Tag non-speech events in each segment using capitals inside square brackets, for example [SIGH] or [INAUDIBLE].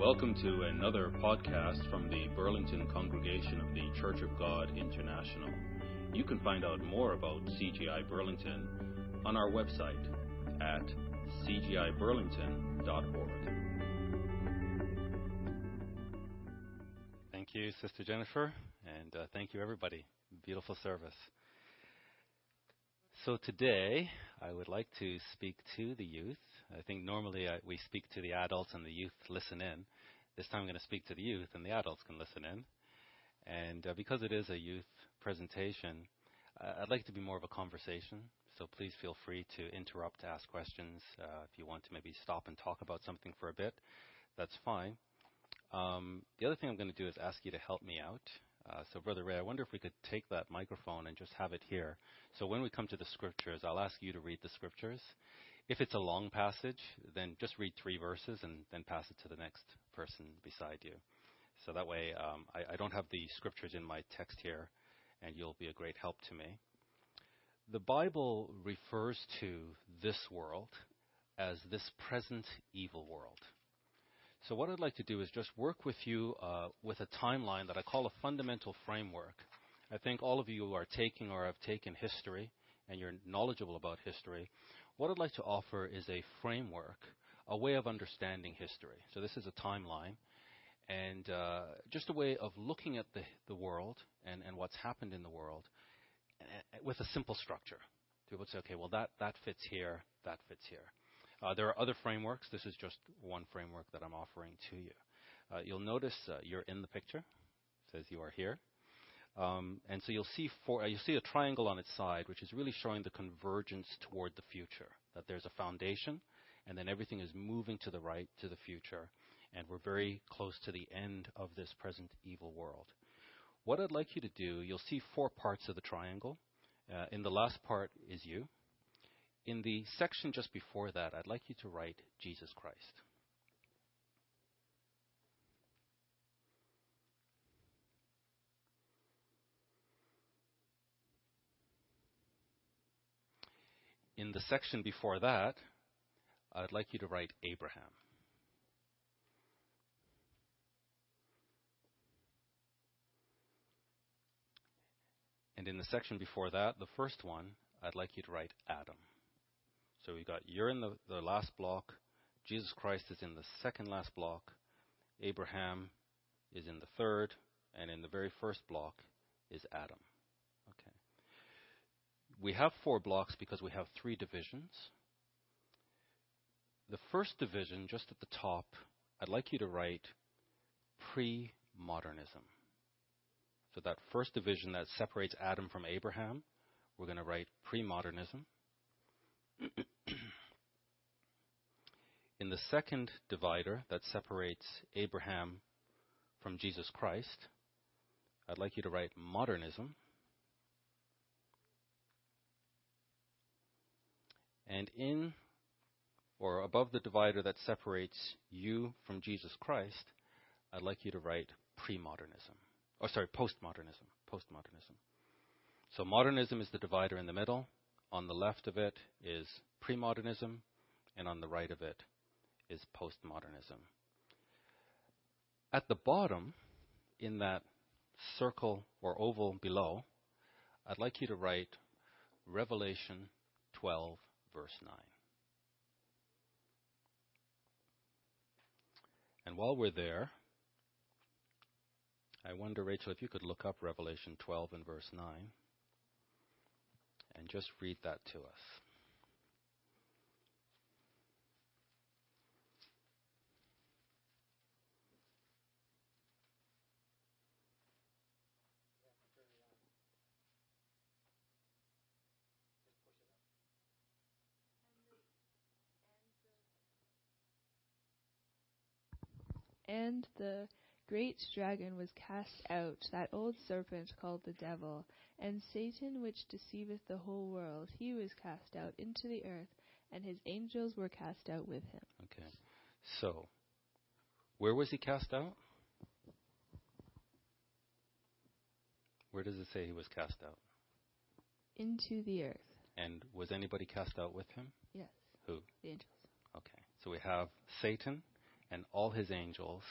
Welcome to another podcast from the Burlington congregation of the Church of God International. You can find out more about CGI Burlington on our website at cgiburlington.org. Thank you, Sister Jennifer, and uh, thank you, everybody. Beautiful service. So today, I would like to speak to the youth. I think normally I, uh, we speak to the adults and the youth listen in. This time I'm going to speak to the youth and the adults can listen in. And uh, because it is a youth presentation, uh, I'd like it to be more of a conversation. So please feel free to interrupt, to ask questions. Uh, if you want to maybe stop and talk about something for a bit, that's fine. Um, the other thing I'm going to do is ask you to help me out. Uh, so, Brother Ray, I wonder if we could take that microphone and just have it here. So, when we come to the scriptures, I'll ask you to read the scriptures. If it's a long passage, then just read three verses and then pass it to the next person beside you. So that way, um, I, I don't have the scriptures in my text here, and you'll be a great help to me. The Bible refers to this world as this present evil world. So, what I'd like to do is just work with you uh, with a timeline that I call a fundamental framework. I think all of you are taking or have taken history and you're knowledgeable about history. What I'd like to offer is a framework, a way of understanding history. So, this is a timeline and uh, just a way of looking at the, the world and, and what's happened in the world uh, with a simple structure. To say, okay, well, that, that fits here, that fits here. Uh, there are other frameworks. This is just one framework that I'm offering to you. Uh, you'll notice uh, you're in the picture. It says you are here. Um, and so you'll see uh, you'll see a triangle on its side, which is really showing the convergence toward the future. That there's a foundation, and then everything is moving to the right to the future, and we're very close to the end of this present evil world. What I'd like you to do, you'll see four parts of the triangle. Uh, in the last part is you. In the section just before that, I'd like you to write Jesus Christ. In the section before that, I'd like you to write Abraham. And in the section before that, the first one, I'd like you to write Adam. So we got you're in the, the last block, Jesus Christ is in the second last block, Abraham is in the third, and in the very first block is Adam. We have four blocks because we have three divisions. The first division, just at the top, I'd like you to write pre modernism. So that first division that separates Adam from Abraham, we're going to write pre modernism. [CLEARS THROAT] In the second divider that separates Abraham from Jesus Christ, I'd like you to write modernism. And in or above the divider that separates you from Jesus Christ, I'd like you to write pre-modernism. Or sorry, postmodernism. Postmodernism. So modernism is the divider in the middle. On the left of it is premodernism, and on the right of it is postmodernism. At the bottom, in that circle or oval below, I'd like you to write Revelation 12, verse 9. And while we're there, I wonder, Rachel, if you could look up Revelation 12 and verse 9 and just read that to us. And the great dragon was cast out, that old serpent called the devil, and Satan, which deceiveth the whole world, he was cast out into the earth, and his angels were cast out with him. Okay. So, where was he cast out? Where does it say he was cast out? Into the earth. And was anybody cast out with him? Yes. Who? The angels. Okay. So we have Satan and all his angels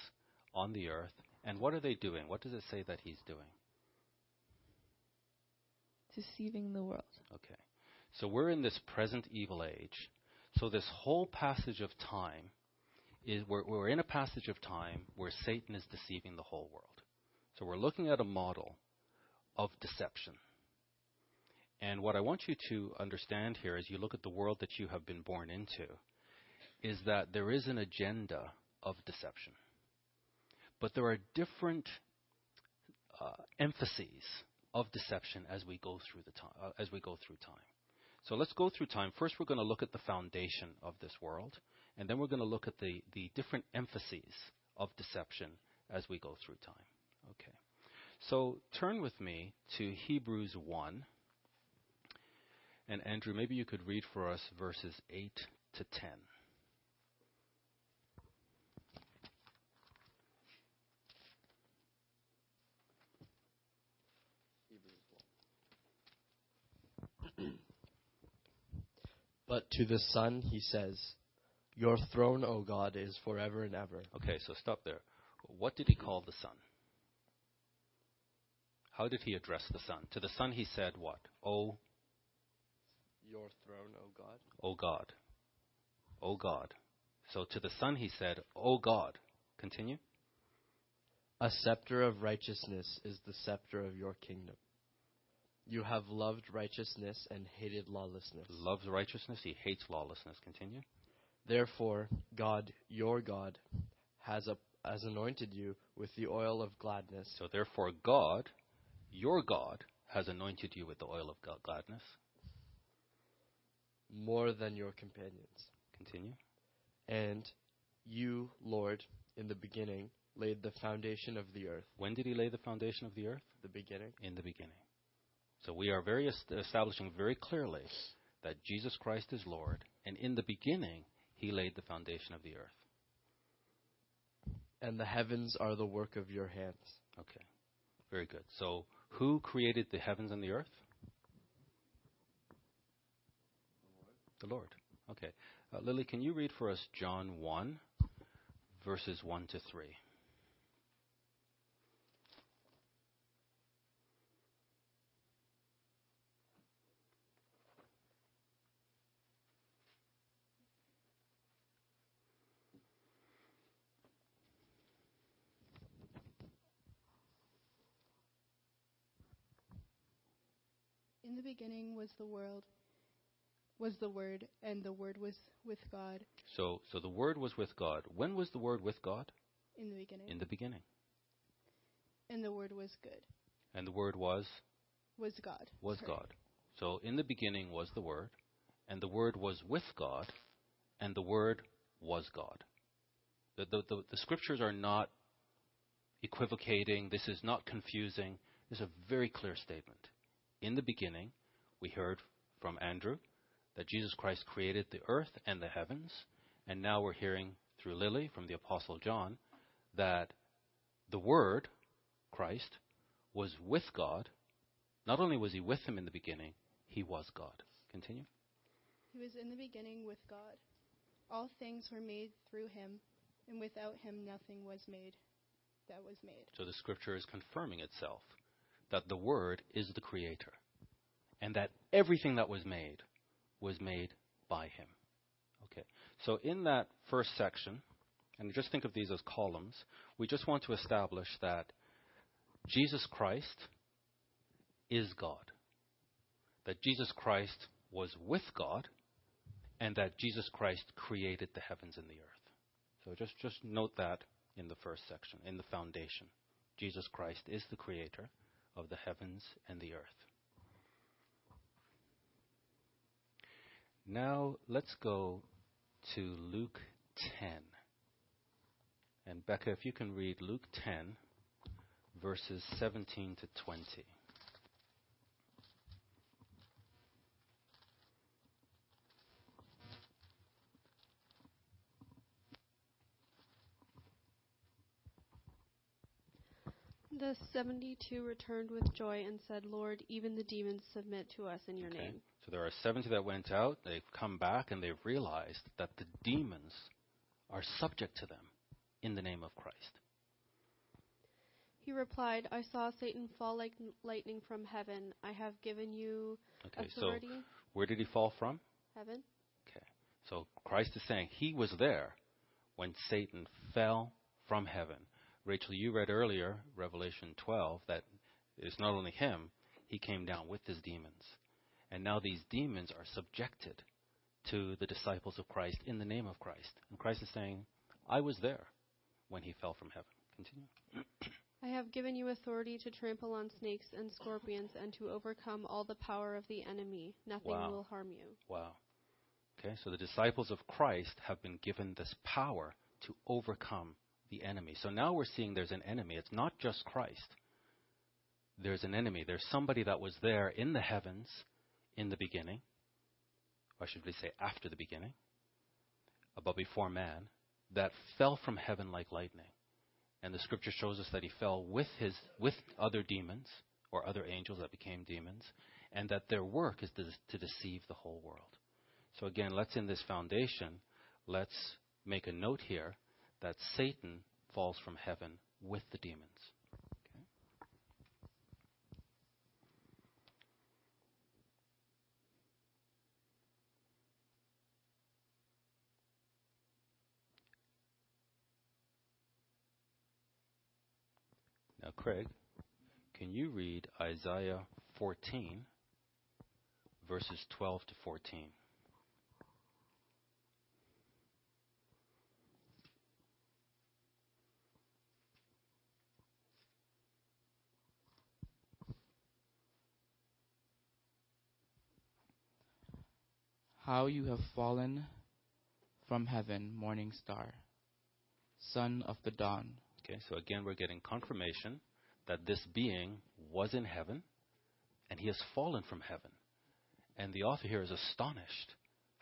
on the earth. And what are they doing? What does it say that he's doing? Deceiving the world. Okay. So we're in this present evil age. So this whole passage of time is we're, we're in a passage of time where Satan is deceiving the whole world. So we're looking at a model of deception. And what I want you to understand here as you look at the world that you have been born into is that there is an agenda of deception. But there are different uh, emphases of deception as we go through the time, uh, as we go through time. So let's go through time. First, we're going to look at the foundation of this world, and then we're going to look at the, the different emphases of deception as we go through time. Okay. So turn with me to Hebrews 1. And Andrew, maybe you could read for us verses 8 to 10. But to the Son he says, Your throne, O God, is forever and ever. Okay, so stop there. What did he call the Son? How did he address the Son? To the Son he said what? O, Your throne, O God. O God. O God. So to the Son he said, O God. Continue. A scepter of righteousness is the scepter of your kingdom. You have loved righteousness and hated lawlessness. Loves righteousness, he hates lawlessness. Continue. Therefore, God, your God, has, a, has anointed you with the oil of gladness. So therefore God, your God, has anointed you with the oil of gladness. more than your companions. Continue. And you, Lord, in the beginning, laid the foundation of the earth. When did he lay the foundation of the earth? The beginning. In the beginning. So we are very est- establishing very clearly that Jesus Christ is Lord, and in the beginning he laid the foundation of the earth. And the heavens are the work of your hands. Okay. Very good. So who created the heavens and the earth? The Lord. Okay. Uh, Lily, can you read for us John 1, verses 1 to 3? In the beginning was the world, was the Word, and the Word was with God So, so the Word was with God. When was the Word with God? in the beginning. In the beginning. and the Word was good, And the Word was was God. was Sorry. God. So in the beginning was the Word, and the Word was with God, and the Word was God. The, the, the, the scriptures are not equivocating. This is not confusing. This is a very clear statement. In the beginning, we heard from Andrew that Jesus Christ created the earth and the heavens, and now we're hearing through Lily from the Apostle John that the Word, Christ, was with God. Not only was he with him in the beginning, he was God. Continue. He was in the beginning with God. All things were made through him, and without him nothing was made that was made. So the scripture is confirming itself that the Word is the Creator, and that everything that was made was made by Him. Okay. So in that first section, and just think of these as columns, we just want to establish that Jesus Christ is God, that Jesus Christ was with God, and that Jesus Christ created the heavens and the earth. So just, just note that in the first section, in the foundation. Jesus Christ is the creator of the heavens and the earth. Now let's go to Luke 10. And Becca, if you can read Luke 10, verses 17 to 20. The 72 returned with joy and said, Lord, even the demons submit to us in your Okay. name. So there are 70 that went out. They've come back and they've realized that the demons are subject to them in the name of Christ? He replied, I saw Satan fall like lightning from heaven. I have given you Okay, authority. so where did he fall from? heaven? Okay. So Christ is saying he was there when Satan fell from heaven. Rachel, you read earlier, Revelation 12, that it's not only him, he came down with his demons. And now these demons are subjected to the disciples of Christ in the name of Christ. And Christ is saying, I was there when he fell from heaven. Continue. [CLEARS THROAT] I have given you authority to trample on snakes and scorpions and to overcome all the power of the enemy. Nothing Wow. will harm you. Wow. Okay, so the disciples of Christ have been given this power to overcome the enemy. So now we're seeing there's an enemy. It's not just Christ. There's an enemy. There's somebody that was there in the heavens in the beginning, or should we say after the beginning, but before man, that fell from heaven like lightning. And the scripture shows us that he fell with his with other demons or other angels that became demons, and that their work is to, to deceive the whole world. So again, let's in this foundation, let's make a note here that Satan falls from heaven with the demons. Now, Craig, can you read Isaiah 14, verses 12 to 14? How you have fallen from heaven, morning star, son of the dawn. Okay, so again, we're getting confirmation that this being was in heaven and he has fallen from heaven. And the author here is astonished.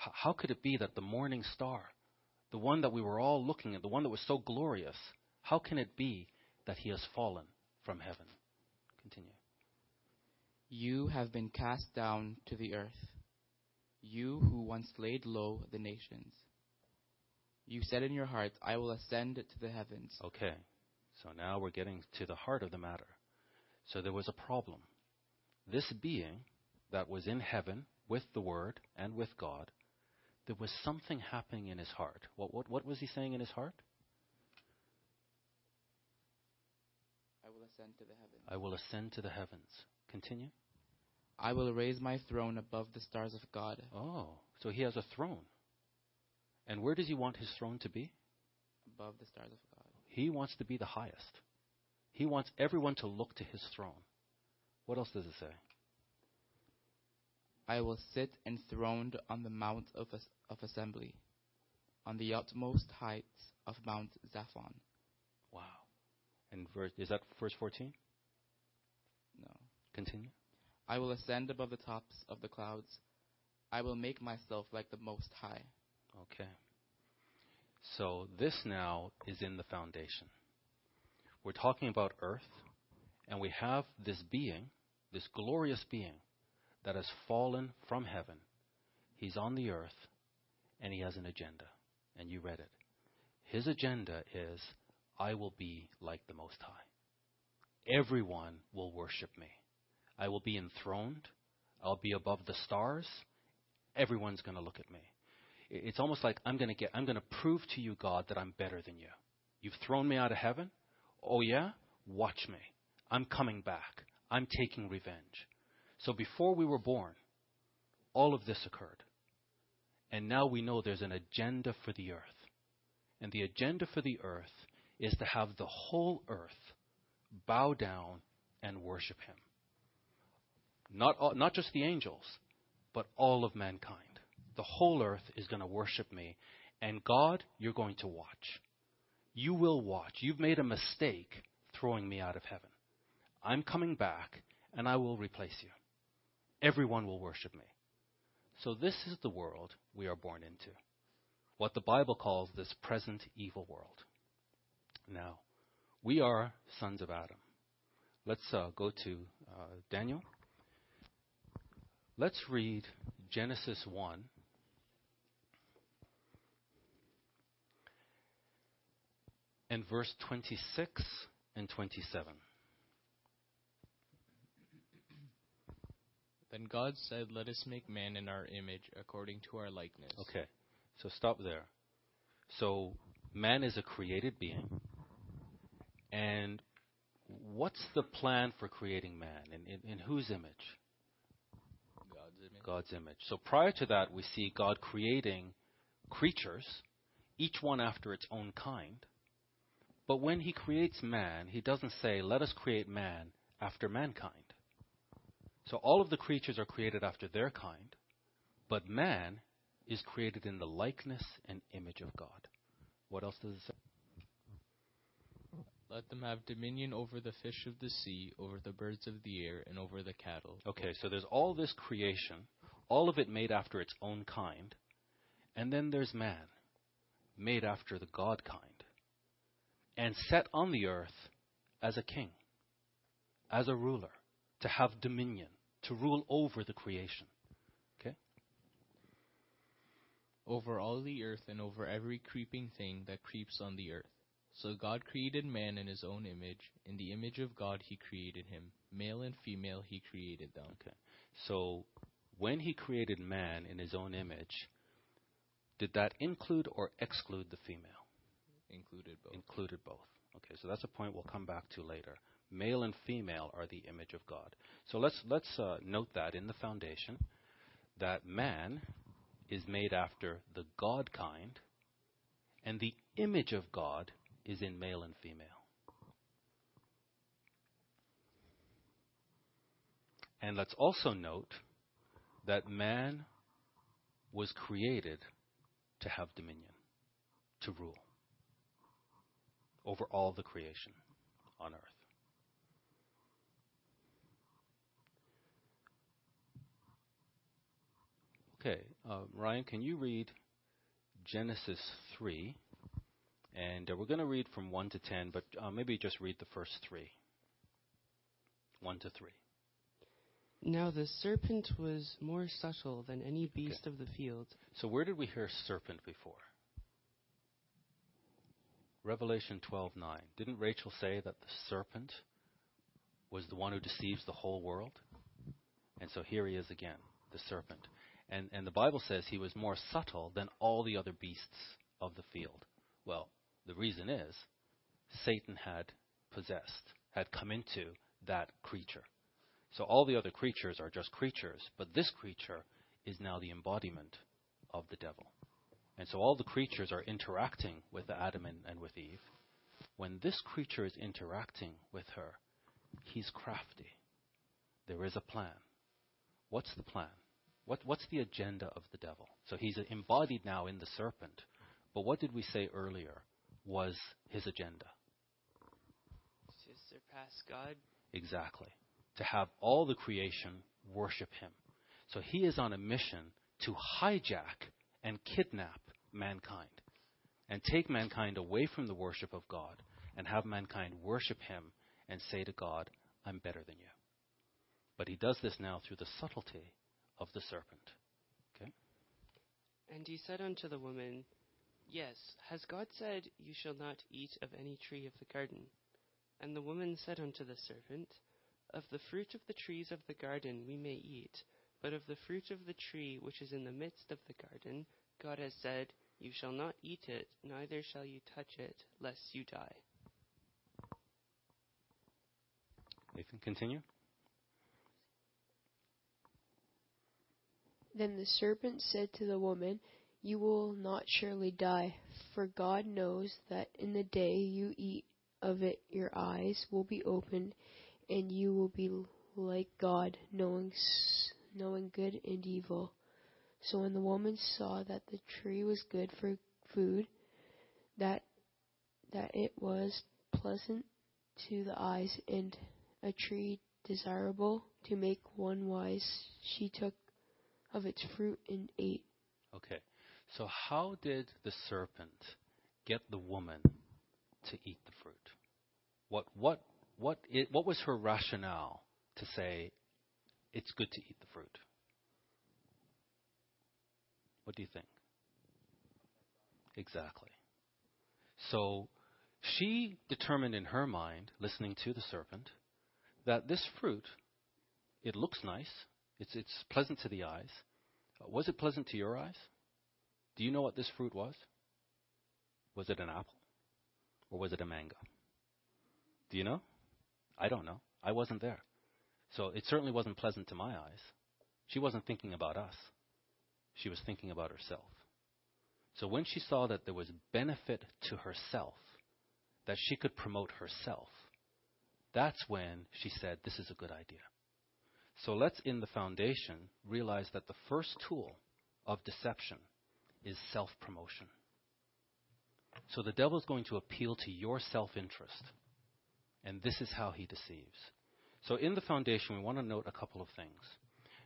H- how could it be that the morning star, the one that we were all looking at, the one that was so glorious, how can it be that he has fallen from heaven? Continue. You have been cast down to the earth, you who once laid low the nations. You said in your heart, I will ascend to the heavens. Okay, so now we're getting to the heart of the matter. So there was a problem. This being that was in heaven with the Word and with God, there was something happening in his heart. What, what, what was he saying in his heart? I will ascend to the heavens. I will ascend to the heavens. Continue. I will raise my throne above the stars of God. Oh, so he has a throne. And where does he want his throne to be? Above the stars of God. He wants to be the highest. He wants everyone to look to his throne. What else does it say? I will sit enthroned on the mount of, as- of assembly, on the utmost heights of Mount Zaphon. Wow. And verse, is that verse 14? No. Continue. I will ascend above the tops of the clouds. I will make myself like the Most High. Okay. So this now is in the foundation. We're talking about earth, and we have this being, this glorious being, that has fallen from heaven. He's on the earth, and he has an agenda. And you read it. His agenda is I will be like the Most High. Everyone will worship me. I will be enthroned. I'll be above the stars. Everyone's going to look at me. It's almost like I'm going to get I'm going to prove to you God that I'm better than you. You've thrown me out of heaven? Oh yeah? Watch me. I'm coming back. I'm taking revenge. So before we were born, all of this occurred. And now we know there's an agenda for the earth. And the agenda for the earth is to have the whole earth bow down and worship him. Not, all, not just the angels, but all of mankind. The whole earth is going to worship me. And God, you're going to watch. You will watch. You've made a mistake throwing me out of heaven. I'm coming back, and I will replace you. Everyone will worship me. So, this is the world we are born into. What the Bible calls this present evil world. Now, we are sons of Adam. Let's uh, go to uh, Daniel. Let's read Genesis 1. and verse 26 and 27. Then God said, Let us make man in our image, according to our likeness. Okay, so stop there. So, man is a created being. And what's the plan for creating man? In, in, in whose image? God's image. So, prior to that, we see God creating creatures, each one after its own kind. But when he creates man, he doesn't say, Let us create man after mankind. So all of the creatures are created after their kind, but man is created in the likeness and image of God. What else does it say? Let them have dominion over the fish of the sea, over the birds of the air, and over the cattle. Okay, so there's all this creation, all of it made after its own kind, and then there's man, made after the God kind, and set on the earth as a king, as a ruler, to have dominion, to rule over the creation. Okay? Over all the earth and over every creeping thing that creeps on the earth. So God created man in his own image. In the image of God he created him. Male and female he created them. Okay. So when he created man in his own image, did that include or exclude the female? Included both. Included both. Okay, so that's a point we'll come back to later. Male and female are the image of God. So let's let's uh, note that in the foundation that man is made after the God kind, and the image of God is in male and female. And let's also note that man was created to have dominion, to rule over all the creation on earth. Okay, uh, Ryan, can you read Genesis 3? And uh, we're going to read from 1 to 10, but uh, maybe just read the first three. 1 to 3. Now the serpent was more subtle than any beast of the field. So, where did we hear serpent before? Revelation 12:9. Didn't Rachel say that the serpent was the one who deceives the whole world? And so here he is again, the serpent. And, and the Bible says he was more subtle than all the other beasts of the field. Well, the reason is Satan had possessed, had come into that creature. So all the other creatures are just creatures, but this creature is now the embodiment of the devil. And so all the creatures are interacting with Adam and, and with Eve. When this creature is interacting with her, he's crafty. There is a plan. What's the plan? What, what's the agenda of the devil? So he's embodied now in the serpent. But what did we say earlier was his agenda? To surpass God. Exactly. To have all the creation worship him. So he is on a mission to hijack and kidnap mankind and take mankind away from the worship of God and have mankind worship him and say to God, I'm better than you. But he does this now through the subtlety of the serpent. Okay? And he said unto the woman, Yes, has God said, You shall not eat of any tree of the garden? And the woman said unto the serpent, Of the fruit of the trees of the garden we may eat, but of the fruit of the tree which is in the midst of the garden, God has said, You shall not eat it, neither shall you touch it, lest you die. Nathan, continue. Then the serpent said to the woman, You will not surely die, for God knows that in the day you eat of it, your eyes will be opened, and you will be like God, knowing, knowing good and evil. So when the woman saw that the tree was good for food, that that it was pleasant to the eyes and a tree desirable to make one wise, she took of its fruit and ate. Okay. So how did the serpent get the woman to eat the fruit? What what what it, what was her rationale to say it's good to eat the fruit? What do you think? Exactly. So She determined in her mind, listening to the serpent, that this fruit, it looks nice, it's, it's pleasant to the eyes. Uh, was it pleasant to your eyes? Do you know what this fruit was? Was it an apple? Or was it a mango? Do you know? I don't know. I wasn't there. So it certainly wasn't pleasant to my eyes. She wasn't thinking about us. She was thinking about herself. So when she saw that there was benefit to herself, that she could promote herself, that's when she said, This is a good idea. So let's, in the foundation, realize that the first tool of deception is self promotion. So the devil is going to appeal to your self interest. And this is how he deceives. So in the foundation, we want to note a couple of things.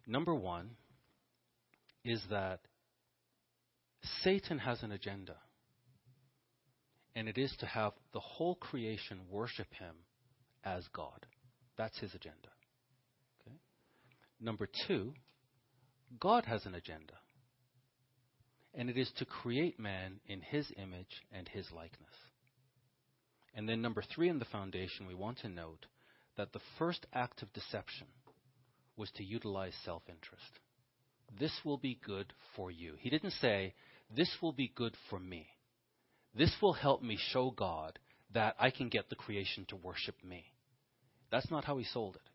Number one is that Satan has an agenda, and it is to have the whole creation worship him as God. That's his agenda. Okay? Number two, God has an agenda, and it is to create man in his image and his likeness. And then, number three in the foundation, we want to note that the first act of deception was to utilize self interest. This will be good for you. He didn't say, This will be good for me. This will help me show God that I can get the creation to worship me. That's not how he sold it.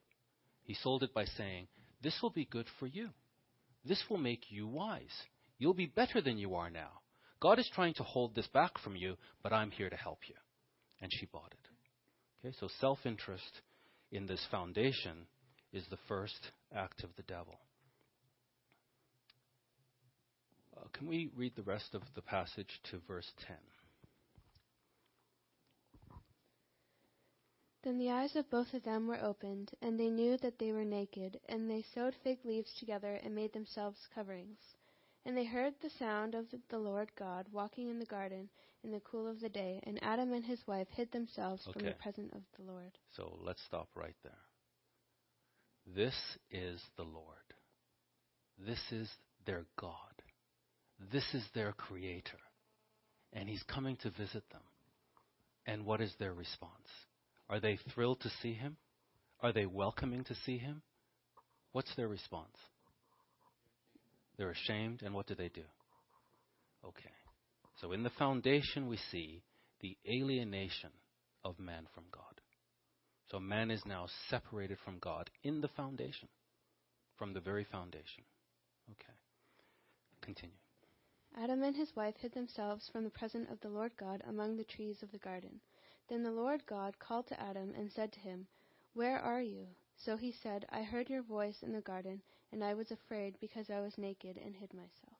He sold it by saying, This will be good for you. This will make you wise. You'll be better than you are now. God is trying to hold this back from you, but I'm here to help you. And she bought it. Okay, so self interest in this foundation is the first act of the devil. Uh, can we read the rest of the passage to verse 10? Then the eyes of both of them were opened, and they knew that they were naked, and they sewed fig leaves together and made themselves coverings. And they heard the sound of the Lord God walking in the garden in the cool of the day, and Adam and his wife hid themselves okay. from the presence of the Lord. So let's stop right there. This is the Lord. This is their God. This is their Creator. And He's coming to visit them. And what is their response? Are they thrilled to see Him? Are they welcoming to see Him? What's their response? They're ashamed, and what do they do? Okay. So in the foundation, we see the alienation of man from God. So man is now separated from God in the foundation, from the very foundation. Okay. Continue. Adam and his wife hid themselves from the presence of the Lord God among the trees of the garden. Then the Lord God called to Adam and said to him, Where are you? So he said, I heard your voice in the garden, and I was afraid because I was naked and hid myself.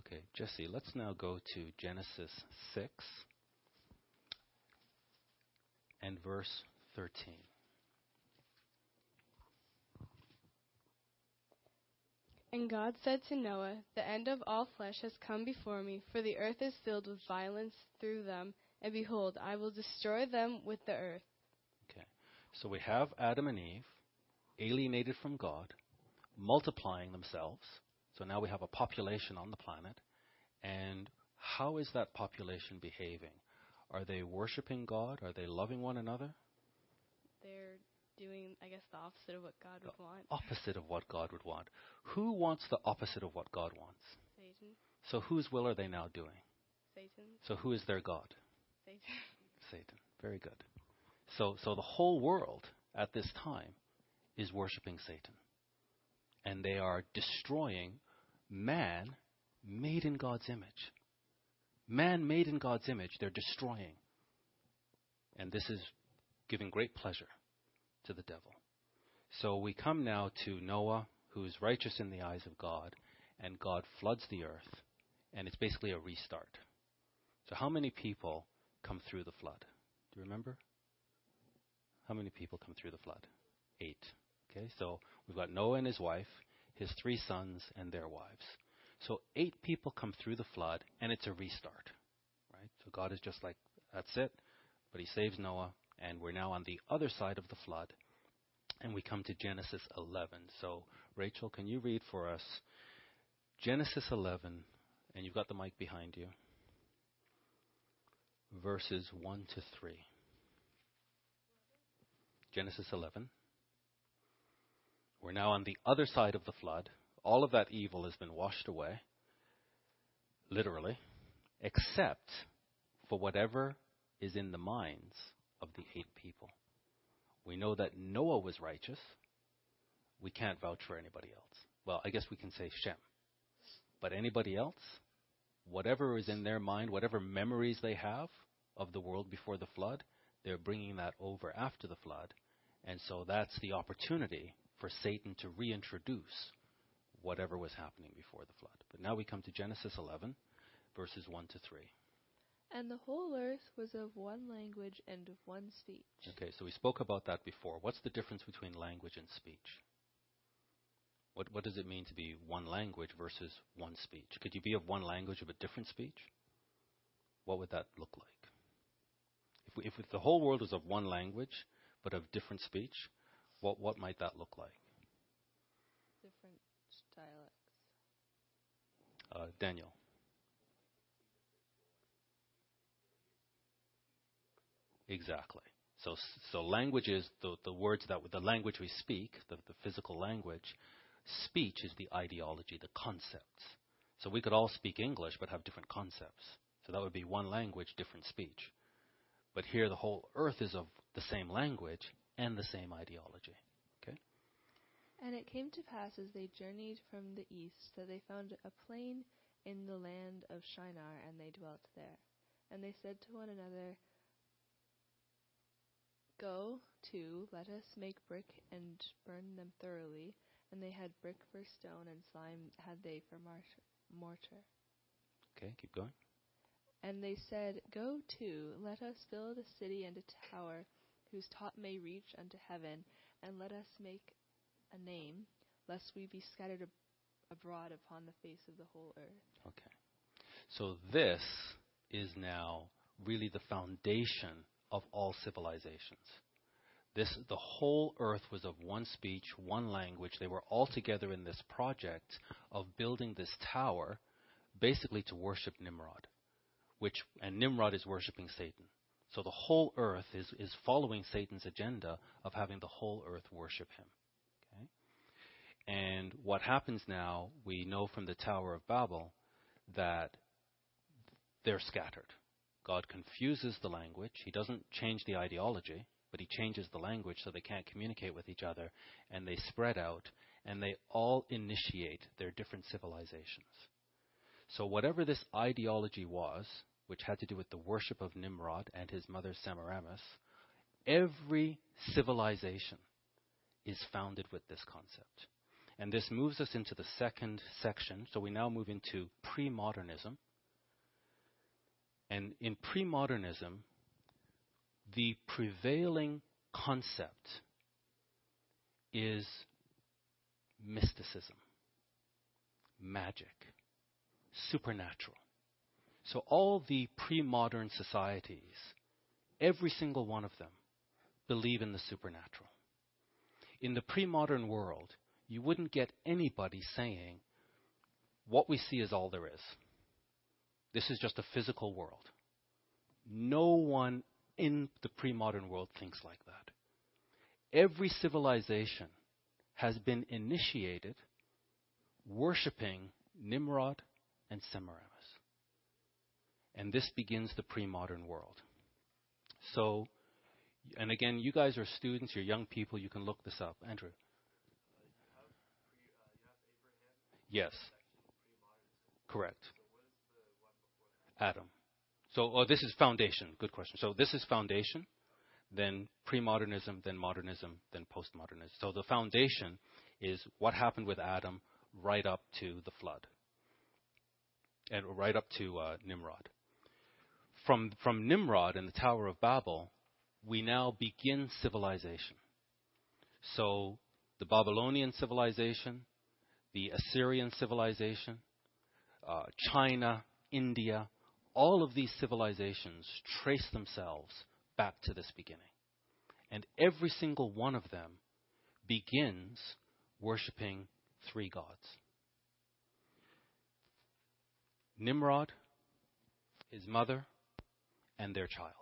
Okay, Jesse, let's now go to Genesis 6 and verse 13. And God said to Noah, The end of all flesh has come before me, for the earth is filled with violence through them, and behold, I will destroy them with the earth. Okay, so we have Adam and Eve alienated from God, multiplying themselves so now we have a population on the planet. And how is that population behaving? Are they worshiping God? Are they loving one another? They're doing, I guess, the opposite of what God the would want. Opposite of what God would want. Who wants the opposite of what God wants? Satan. So whose will are they now doing? Satan. So who is their God? Satan. Satan. Very good. So, so the whole world at this time is worshiping Satan. And they are destroying man made in God's image. Man made in God's image, they're destroying. And this is giving great pleasure to the devil. So we come now to Noah, who is righteous in the eyes of God, and God floods the earth, and it's basically a restart. So, how many people come through the flood? Do you remember? How many people come through the flood? Eight. Okay, so we've got Noah and his wife, his three sons, and their wives. So eight people come through the flood, and it's a restart. Right? So God is just like, that's it. But he saves Noah, and we're now on the other side of the flood. And we come to Genesis 11. So, Rachel, can you read for us Genesis 11? And you've got the mic behind you. verses 1 to 3. Genesis 11. We're now on the other side of the flood. All of that evil has been washed away, literally, except for whatever is in the minds of the eight people. We know that Noah was righteous. We can't vouch for anybody else. Well, I guess we can say Shem. But anybody else, whatever is in their mind, whatever memories they have of the world before the flood, they're bringing that over after the flood. And so that's the opportunity for Satan to reintroduce whatever was happening before the flood. But now we come to Genesis 11, verses 1 to 3. And the whole earth was of one language and of one speech. Okay, so we spoke about that before. What's the difference between language and speech? What, what does it mean to be one language versus one speech? Could you be of one language of a different speech? What would that look like? If, we, if the whole world was of one language but of different speech, what, what might that look like? Different dialects. Uh, Daniel. Exactly. So, so language is the, the words that the language we speak, the, the physical language. Speech is the ideology, the concepts. So we could all speak English but have different concepts. So that would be one language, different speech. But here the whole earth is of the same language and the same ideology. Okay? And it came to pass as they journeyed from the east that they found a plain in the land of Shinar, and they dwelt there. And they said to one another, Go to, let us make brick and burn them thoroughly. And they had brick for stone, and slime had they for mortar. Okay, keep going. And they said, Go to, let us build a city and a tower, whose top may reach unto heaven, and let us make a name, lest we be scattered ab- abroad upon the face of the whole earth. Okay. So this is now really the foundation of all civilizations. This, the whole earth was of one speech, one language. They were all together in this project of building this tower, basically to worship Nimrod, which and Nimrod is worshiping Satan. So the whole earth is, is following Satan's agenda of having the whole earth worship him. Okay? And what happens now, we know from the Tower of Babel that they're scattered. God confuses the language. He doesn't change the ideology, but he changes the language so they can't communicate with each other, and they spread out, and they all initiate their different civilizations. So, whatever this ideology was, which had to do with the worship of Nimrod and his mother Semiramis, every civilization is founded with this concept. And this moves us into the second section. So we now move into pre modernism. And in pre modernism, the prevailing concept is mysticism, magic, supernatural. So, all the pre modern societies, every single one of them, believe in the supernatural. In the pre modern world, you wouldn't get anybody saying, what we see is all there is. This is just a physical world. No one in the pre modern world thinks like that. Every civilization has been initiated worshiping Nimrod and Semiramis. And this begins the pre modern world. So, and again, you guys are students, you're young people, you can look this up. Andrew. Yes. Correct. Adam. So, oh, this is foundation. Good question. So, this is foundation, then pre-modernism, then modernism, then postmodernism. So, the foundation is what happened with Adam right up to the flood, and right up to uh, Nimrod. From from Nimrod and the Tower of Babel, we now begin civilization. So, the Babylonian civilization, the Assyrian civilization, uh, China, India, all of these civilizations trace themselves back to this beginning. And every single one of them begins worshiping three gods Nimrod, his mother, and their child.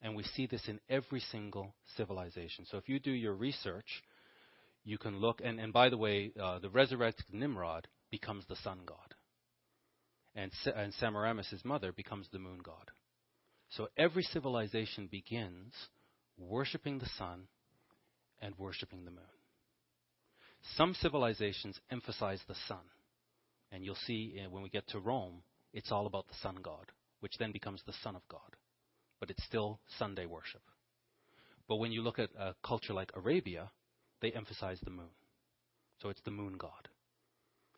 And we see this in every single civilization. So if you do your research, you can look, and, and by the way, uh, the resurrected Nimrod becomes the sun god. And, and Semiramis, his mother, becomes the moon god. So every civilization begins worshiping the sun and worshiping the moon. Some civilizations emphasize the sun. And you'll see uh, when we get to Rome, it's all about the sun god, which then becomes the son of God. But it's still Sunday worship. But when you look at a culture like Arabia, they emphasize the moon. So it's the moon god.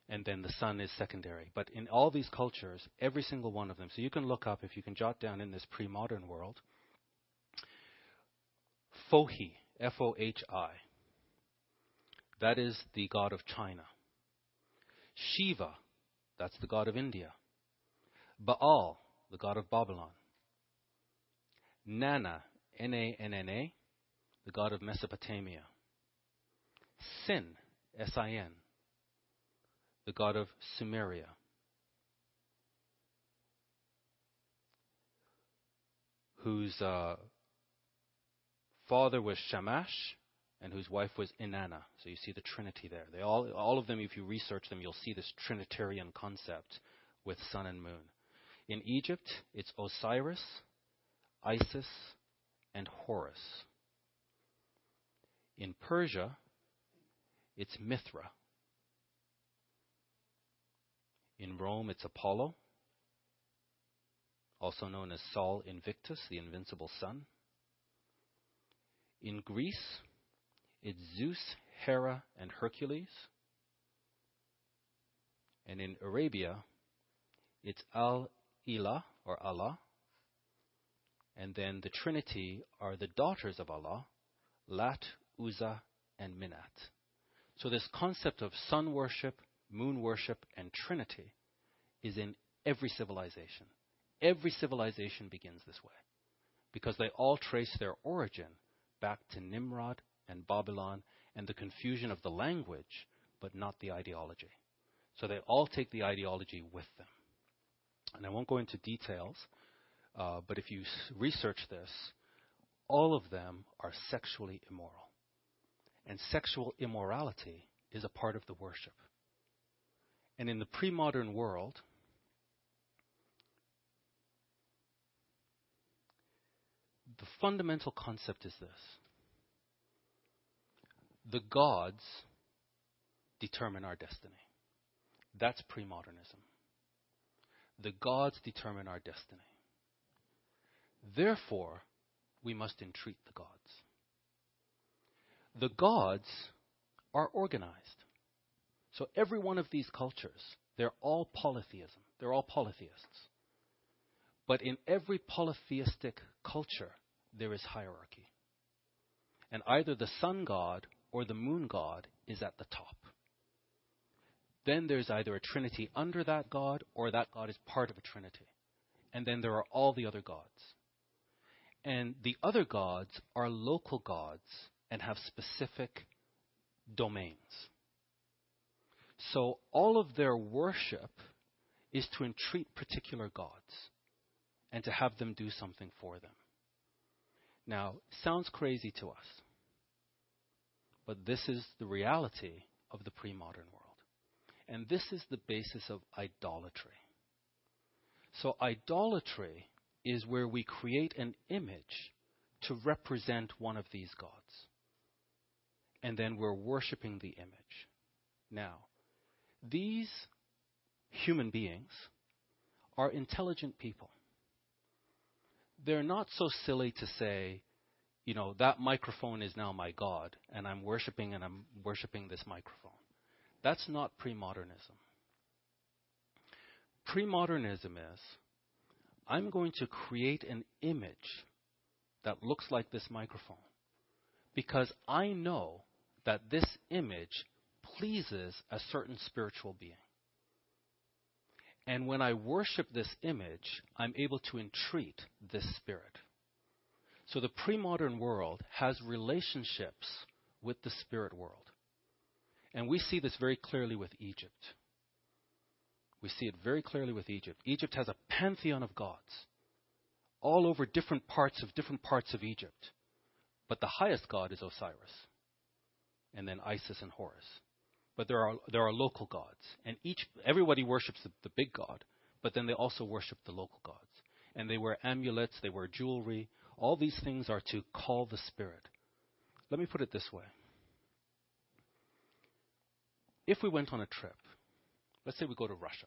And then the sun is secondary. But in all these cultures, every single one of them, so you can look up, if you can jot down in this pre modern world, Fohi, F O H I, that is the god of China. Shiva, that's the god of India. Baal, the god of Babylon. Nanna, N A N N A, the god of Mesopotamia. Sin, S I N, the god of Sumeria. Whose uh, father was Shamash, and whose wife was Inanna. So you see the Trinity there. They all, all of them, if you research them, you'll see this Trinitarian concept with sun and moon. In Egypt, it's Osiris, Isis, and Horus. In Persia, it's Mithra. In Rome, it's Apollo, also known as Sol Invictus, the invincible sun. In Greece, it's Zeus, Hera, and Hercules. And in Arabia, it's Al Ilah or Allah. And then the Trinity are the daughters of Allah, Lat, Uzza, and Minat. So this concept of sun worship, moon worship, and Trinity is in every civilization. Every civilization begins this way because they all trace their origin back to Nimrod and Babylon and the confusion of the language, but not the ideology. So they all take the ideology with them. And I won't go into details, uh, but if you research this, all of them are sexually immoral. And sexual immorality is a part of the worship. And in the pre modern world, the fundamental concept is this the gods determine our destiny. That's premodernism. The gods determine our destiny. Therefore, we must entreat the gods. The gods are organized. So every one of these cultures, they're all polytheism. They're all polytheists. But in every polytheistic culture, there is hierarchy. And either the sun god or the moon god is at the top. Then there's either a trinity under that god or that god is part of a trinity. And then there are all the other gods. And the other gods are local gods and have specific domains. So all of their worship is to entreat particular gods and to have them do something for them. Now, sounds crazy to us. But this is the reality of the pre modern world. And this is the basis of idolatry. So, idolatry is where we create an image to represent one of these gods. And then we're worshiping the image. Now, these human beings are intelligent people. They're not so silly to say, you know, that microphone is now my God, and I'm worshiping and I'm worshiping this microphone. That's not pre-modernism. Pre-modernism is I'm going to create an image that looks like this microphone because I know that this image pleases a certain spiritual being. And when I worship this image, I'm able to entreat this spirit. So the pre modern world has relationships with the spirit world. And we see this very clearly with Egypt. We see it very clearly with Egypt. Egypt has a pantheon of gods, all over different parts of different parts of Egypt. But the highest god is Osiris, and then Isis and Horus. But there are there are local gods, and each everybody worships the, the big god, but then they also worship the local gods. And they wear amulets, they wear jewelry. All these things are to call the spirit. Let me put it this way. If we went on a trip, let's say we go to Russia,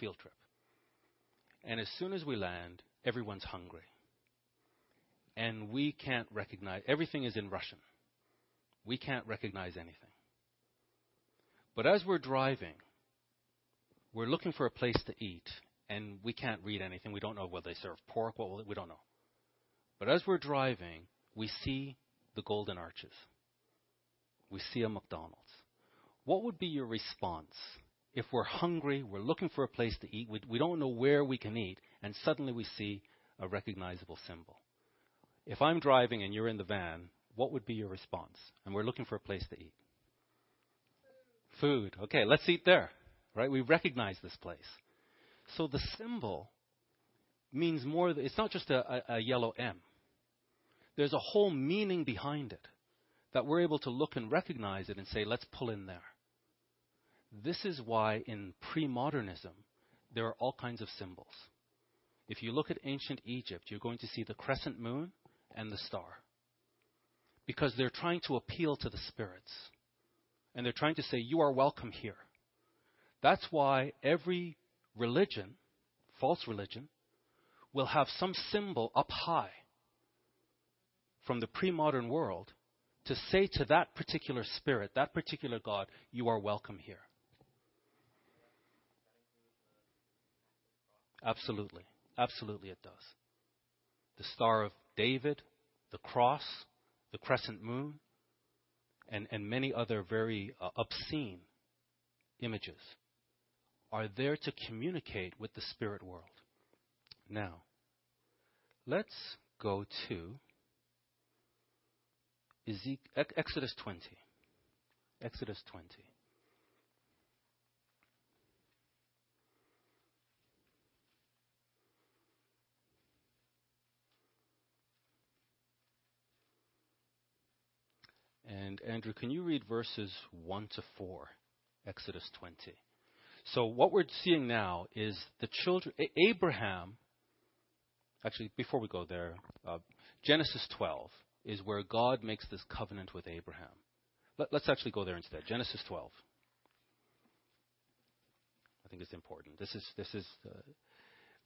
field trip, and as soon as we land, everyone's hungry. And we can't recognize, everything is in Russian. We can't recognize anything. But as we're driving, we're looking for a place to eat, and we can't read anything. We don't know whether they serve pork, what will, we don't know. But as we're driving, we see the Golden Arches. We see a McDonald's. What would be your response if we're hungry, we're looking for a place to eat, we, we don't know where we can eat, and suddenly we see a recognizable symbol? If I'm driving and you're in the van, what would be your response? And we're looking for a place to eat. Food. Okay, let's eat there. Right? We recognize this place. So the symbol means more. It's not just a, a, a yellow M. There's a whole meaning behind it that we're able to look and recognize it and say, let's pull in there. This is why in pre modernism, there are all kinds of symbols. If you look at ancient Egypt, you're going to see the crescent moon and the star. Because they're trying to appeal to the spirits. And they're trying to say, You are welcome here. That's why every religion, false religion, will have some symbol up high from the pre modern world to say to that particular spirit, that particular God, You are welcome here. Absolutely. Absolutely, it does. The Star of David, the cross, the crescent moon, and, and many other very uh, obscene images are there to communicate with the spirit world. Now, let's go to Exodus 20. Exodus 20. And Andrew, can you read verses 1 to 4, Exodus 20? So what we're seeing now is the children, Abraham, actually, before we go there, uh, Genesis 12 is where God makes this covenant with Abraham. Let, us actually go there instead. Genesis 12. I think it's important. This is, this is, uh,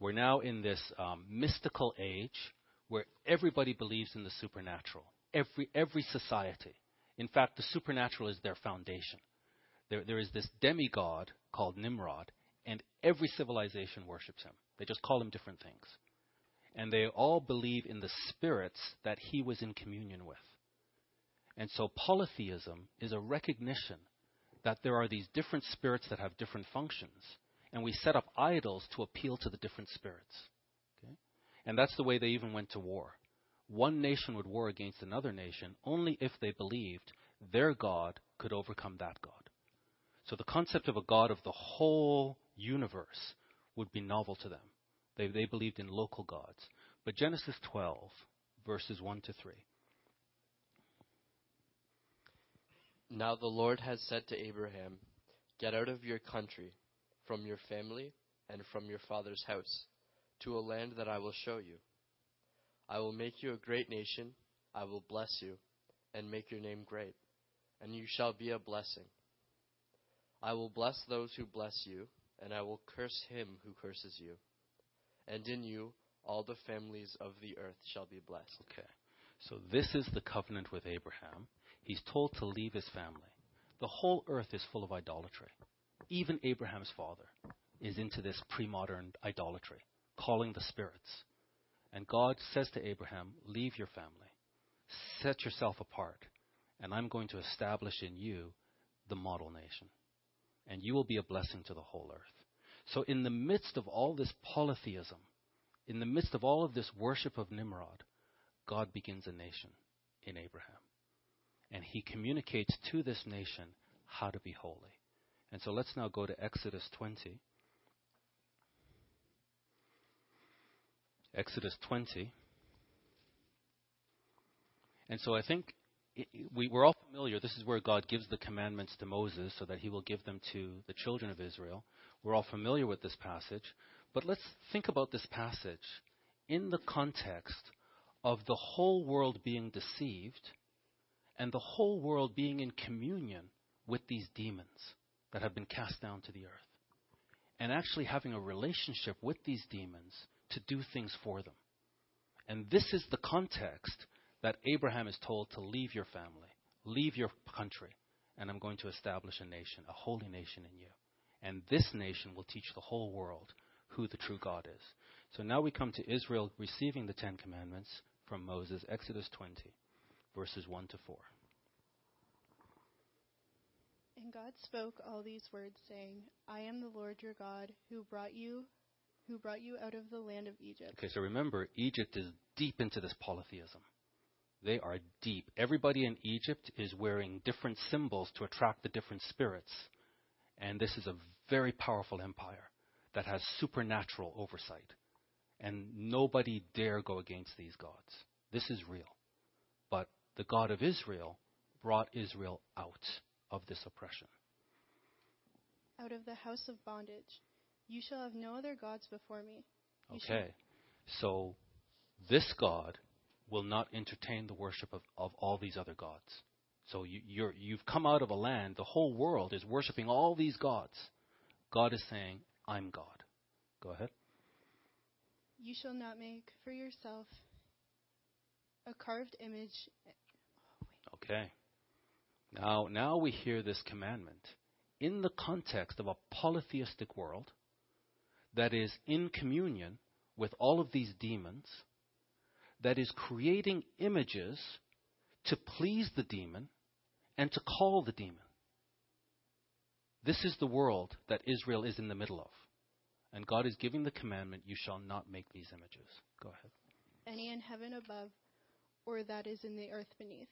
we're now in this um, mystical age where everybody believes in the supernatural. Every, every society. In fact, the supernatural is their foundation. There, there is this demigod called Nimrod, and every civilization worships him. They just call him different things. And they all believe in the spirits that he was in communion with. And so polytheism is a recognition that there are these different spirits that have different functions, and we set up idols to appeal to the different spirits. Okay? And that's the way they even went to war one nation would war against another nation only if they believed their God could overcome that God. So the concept of a God of the whole universe would be novel to them. They, they believed in local gods. But Genesis 12, verses 1 to 3. Now the Lord has said to Abraham, Get out of your country, from your family, and from your father's house, to a land that I will show you. I will make you a great nation, I will bless you, and make your name great, and you shall be a blessing. I will bless those who bless you, and I will curse him who curses you. And in you all the families of the earth shall be blessed. Okay. So this is the covenant with Abraham. He's told to leave his family. The whole earth is full of idolatry. Even Abraham's father is into this pre modern idolatry, calling the spirits. And God says to Abraham, Leave your family, set yourself apart, and I'm going to establish in you the model nation. And you will be a blessing to the whole earth. So, in the midst of all this polytheism, in the midst of all of this worship of Nimrod, God begins a nation in Abraham. And he communicates to this nation how to be holy. And so let's now go to Exodus 20. Exodus 20. And so I think we, we're all familiar. This is where God gives the commandments to Moses so that he will give them to the children of Israel. We're all familiar with this passage. But let's think about this passage in the context of the whole world being deceived and the whole world being in communion with these demons that have been cast down to the earth. And actually having a relationship with these demons to do things for them. And this is the context that Abraham is told to leave your family, leave your country, and I'm going to establish a nation, a holy nation in you. And this nation will teach the whole world who the true God is. So now we come to Israel receiving the Ten Commandments from Moses, Exodus 20, verses 1 to 4. And God spoke all these words, saying, I am the Lord your God, who brought you who brought you out of the land of Egypt. Okay, so remember, Egypt is deep into this polytheism. They are deep. Everybody in Egypt is wearing different symbols to attract the different spirits. And this is a very powerful empire that has supernatural oversight. And nobody dare go against these gods. This is real. But the God of Israel brought Israel out of this oppression. Out of the house of bondage. You shall have no other gods before me. You okay. So this God will not entertain the worship of, of all these other gods. So you, you're, you've come out of a land, the whole world is worshiping all these gods. God is saying, I'm God. Go ahead. You shall not make for yourself a carved image. Okay. Now, now we hear this commandment in the context of a polytheistic world that is in communion with all of these demons, that is creating images to please the demon and to call the demon. This is the world that Israel is in the middle of. And God is giving the commandment, you shall not make these images. Go ahead. Any in heaven above, or that is in the earth beneath,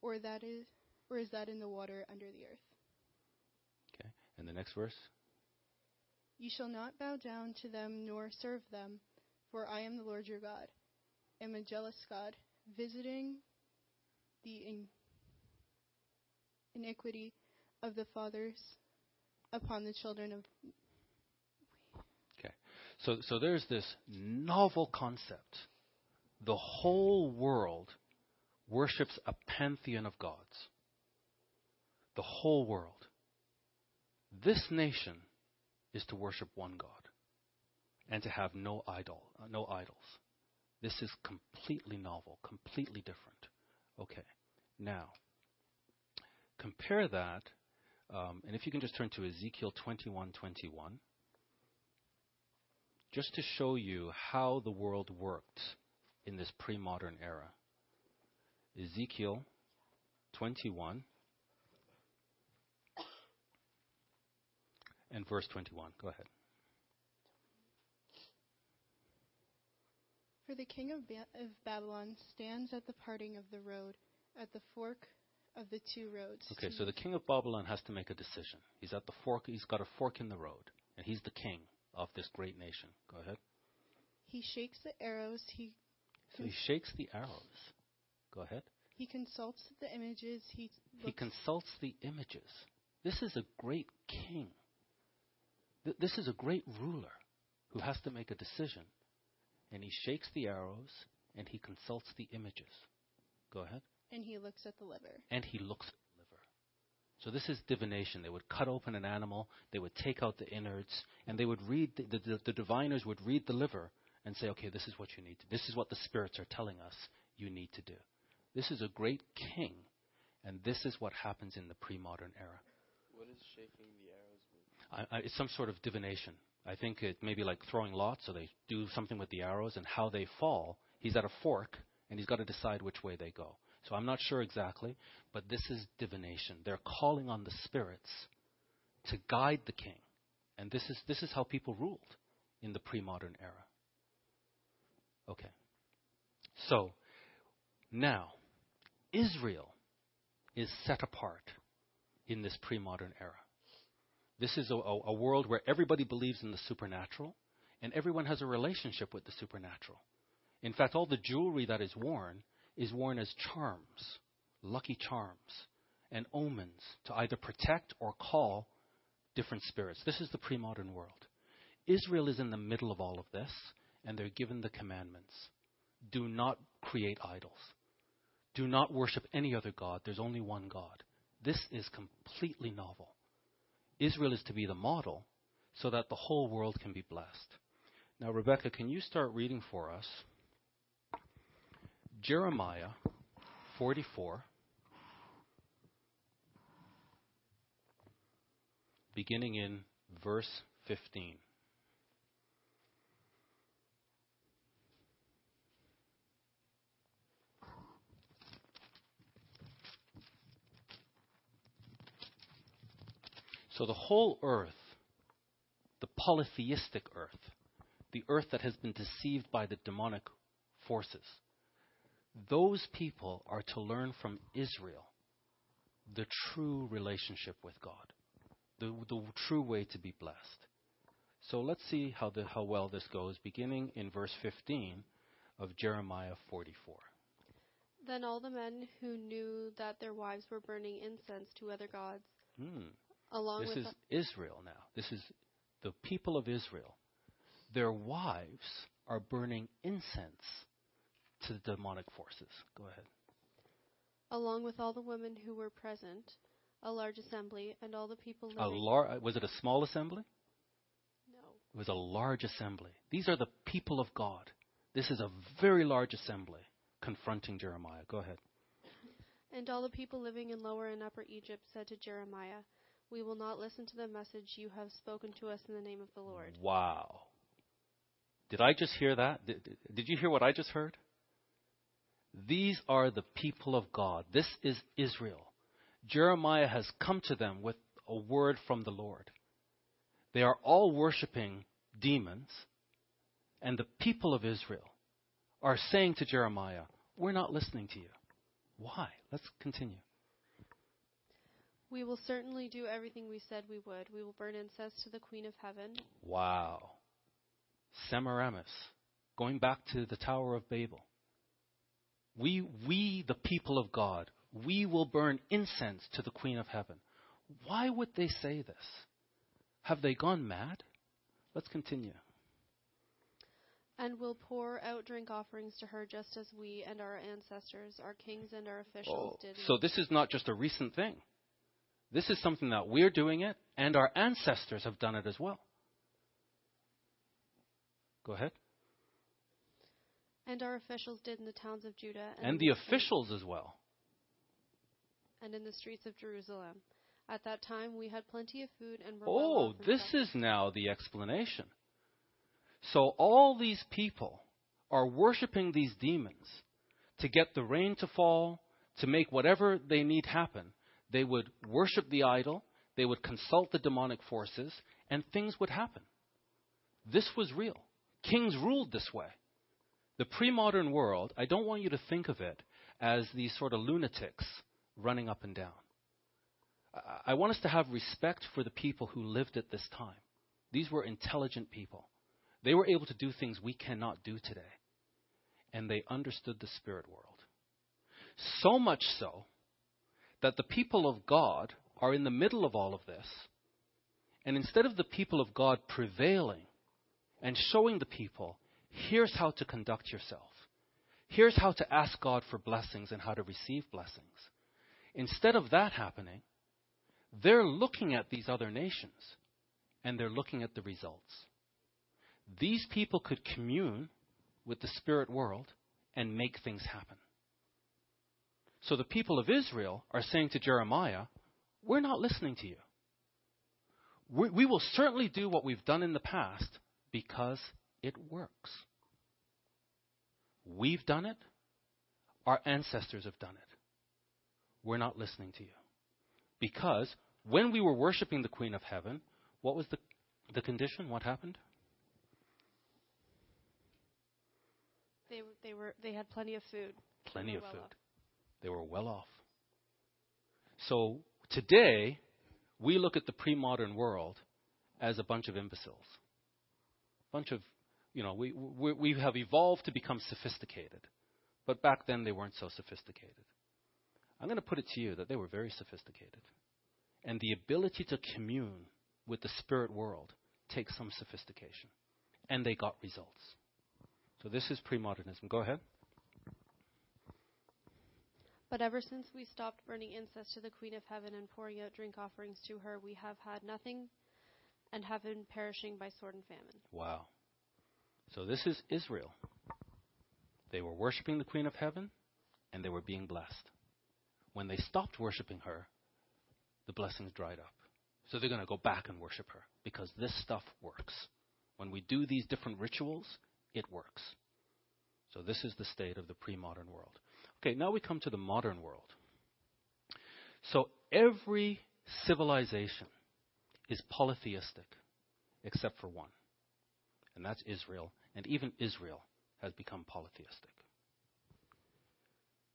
or that is or is that in the water under the earth? Okay. And the next verse? You shall not bow down to them nor serve them, for I am the Lord your God, am a jealous God, visiting the in- iniquity of the fathers upon the children of. Okay. So, so there's this novel concept. The whole world worships a pantheon of gods. The whole world. This nation is to worship one God and to have no idol, uh, no idols. This is completely novel, completely different. Okay, now compare that, um, and if you can just turn to Ezekiel 21:21, just to show you how the world worked in this pre-modern era. Ezekiel 21 and verse 21. Go ahead. For the king of, ba- of Babylon stands at the parting of the road, at the fork of the two roads. Okay, so the king of Babylon has to make a decision. He's at the fork, he's got a fork in the road, and he's the king of this great nation. Go ahead. He shakes the arrows. He so he shakes the arrows. Go ahead. He consults the images. He he consults the images. This is a great king. Th- this is a great ruler who has to make a decision. And he shakes the arrows and he consults the images. Go ahead. And he looks at the liver. And he looks at the liver. So this is divination. They would cut open an animal, they would take out the innards, and they would read, the, the, the diviners would read the liver and say, okay, this is what you need to, this is what the spirits are telling us you need to do. This is a great king, and this is what happens in the pre-modern era. What is shaking the I, I, it's some sort of divination. I think it may be like throwing lots, so they do something with the arrows, and how they fall. He's at a fork, and he's got to decide which way they go. So I'm not sure exactly, but this is divination. They're calling on the spirits to guide the king, and this is this is how people ruled in the pre-modern era. Okay. So now Israel is set apart in this pre-modern era. This is a, a, a world where everybody believes in the supernatural, and everyone has a relationship with the supernatural. In fact, all the jewelry that is worn is worn as charms, lucky charms, and omens to either protect or call different spirits. This is the pre modern world. Israel is in the middle of all of this, and they're given the commandments do not create idols, do not worship any other God. There's only one God. This is completely novel. Israel is to be the model so that the whole world can be blessed. Now, Rebecca, can you start reading for us Jeremiah 44, beginning in verse 15. So the whole earth, the polytheistic earth, the earth that has been deceived by the demonic forces, those people are to learn from Israel the true relationship with God, the, the true way to be blessed. So let's see how, the, how well this goes, beginning in verse 15 of Jeremiah 44. Then all the men who knew that their wives were burning incense to other gods, Hmm. along This with is Israel now. This is the people of Israel. Their wives are burning incense to the demonic forces. Go ahead. along with all the women who were present, a large assembly, and all the people A living. lar- uh, was it a small assembly? no. It was a large assembly. These are the people of God. This is a very large assembly confronting Jeremiah. Go ahead. And all the people living in Lower and Upper Egypt said to Jeremiah, We will not listen to the message you have spoken to us in the name of the Lord. Wow. Did I just hear that? Did, did you hear what I just heard? These are the people of God. This is Israel. Jeremiah has come to them with a word from the Lord. They are all worshiping demons, and the people of Israel are saying to Jeremiah, We're not listening to you. Why? Let's continue. We will certainly do everything we said we would. We will burn incense to the Queen of Heaven. Wow. Semiramis, going back to the Tower of Babel. We, we, the people of God, we will burn incense to the Queen of Heaven. Why would they say this? Have they gone mad? Let's continue. And will pour out drink offerings to her just as we and our ancestors, our kings and our officials oh, did. So this is not just a recent thing. This is something that we're doing it, and our ancestors have done it as well. Go ahead. And our officials did in the towns of Judah and, And the officials as well. and in the streets of Jerusalem. At that time we had plenty of food and were Oh, well this is now the explanation. So all these people are worshiping these demons to get the rain to fall, to make whatever they need happen. They would worship the idol, they would consult the demonic forces, and things would happen. This was real. Kings ruled this way. The pre modern world, I don't want you to think of it as these sort of lunatics running up and down. I- I want us to have respect for the people who lived at this time. These were intelligent people. They were able to do things we cannot do today. And they understood the spirit world. So much so that the people of God are in the middle of all of this. And instead of the people of God prevailing and showing the people, here's how to conduct yourself, here's how to ask God for blessings and how to receive blessings. Instead of that happening, they're looking at these other nations and they're looking at the results. These people could commune with the spirit world and make things happen. So the people of Israel are saying to Jeremiah, We're not listening to you. We, we will certainly do what we've done in the past because it works. We've done it, our ancestors have done it. We're not listening to you. Because when we were worshiping the Queen of Heaven, what was the, the condition? What happened? They they were they had plenty of food. Plenty of well food. off. They were well off. So today, we look at the pre modern world as a bunch of imbeciles, a bunch of you know, we, we, we have evolved to become sophisticated. But back then they weren't so sophisticated. I'm going to put it to you that they were very sophisticated. And the ability to commune with the spirit world takes some sophistication. And they got results. So this is pre-modernism. Go ahead. But ever since we stopped burning incense to the Queen of Heaven and pouring out drink offerings to her, we have had nothing and have been perishing by sword and famine. Wow. So this is Israel. They were worshiping the Queen of Heaven and they were being blessed. When they stopped worshiping her, the blessings dried up. So they're going to go back and worship her because this stuff works. When we do these different rituals, it works. So this is the state of the pre modern world. Okay, now we come to the modern world. So every civilization is polytheistic except for one, and that's Israel. And even Israel has become polytheistic.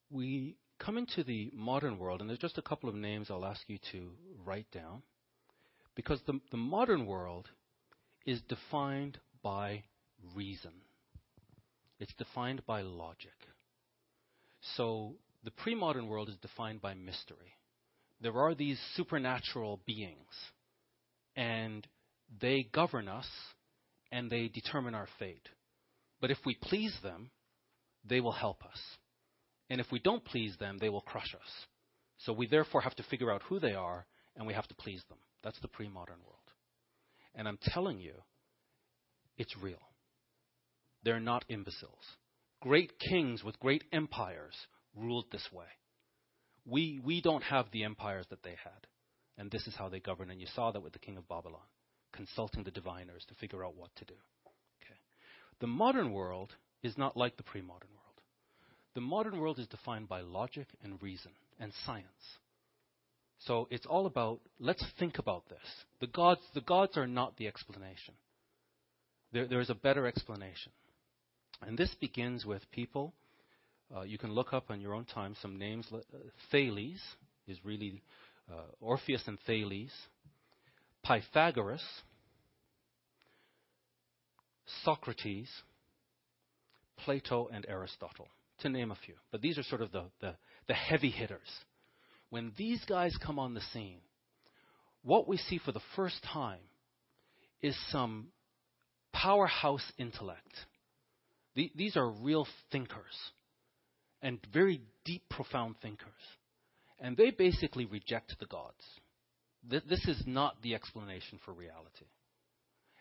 We come into the modern world, and there's just a couple of names I'll ask you to write down, because the, the modern world is defined by reason. It's defined by logic. So the pre modern world is defined by mystery. There are these supernatural beings, and they govern us and they determine our fate. But if we please them, they will help us. And if we don't please them, they will crush us. So we therefore have to figure out who they are and we have to please them. That's the pre modern world. And I'm telling you, it's real. They're not imbeciles. Great kings with great empires ruled this way. We, we don't have the empires that they had. And this is how they govern. And you saw that with the king of Babylon, consulting the diviners to figure out what to do. Okay. The modern world is not like the pre modern world. The modern world is defined by logic and reason and science. So it's all about let's think about this. The gods, the gods are not the explanation. There, there is a better explanation. And this begins with people. Uh, you can look up on your own time some names. Uh, Thales is really uh, Orpheus and Thales, Pythagoras, Socrates, Plato, and Aristotle, to name a few. But these are sort of the, the, the heavy hitters. When these guys come on the scene, what we see for the first time is some powerhouse intellect the, these are real thinkers and very deep, profound thinkers. And they basically reject the gods. Th- this is not the explanation for reality.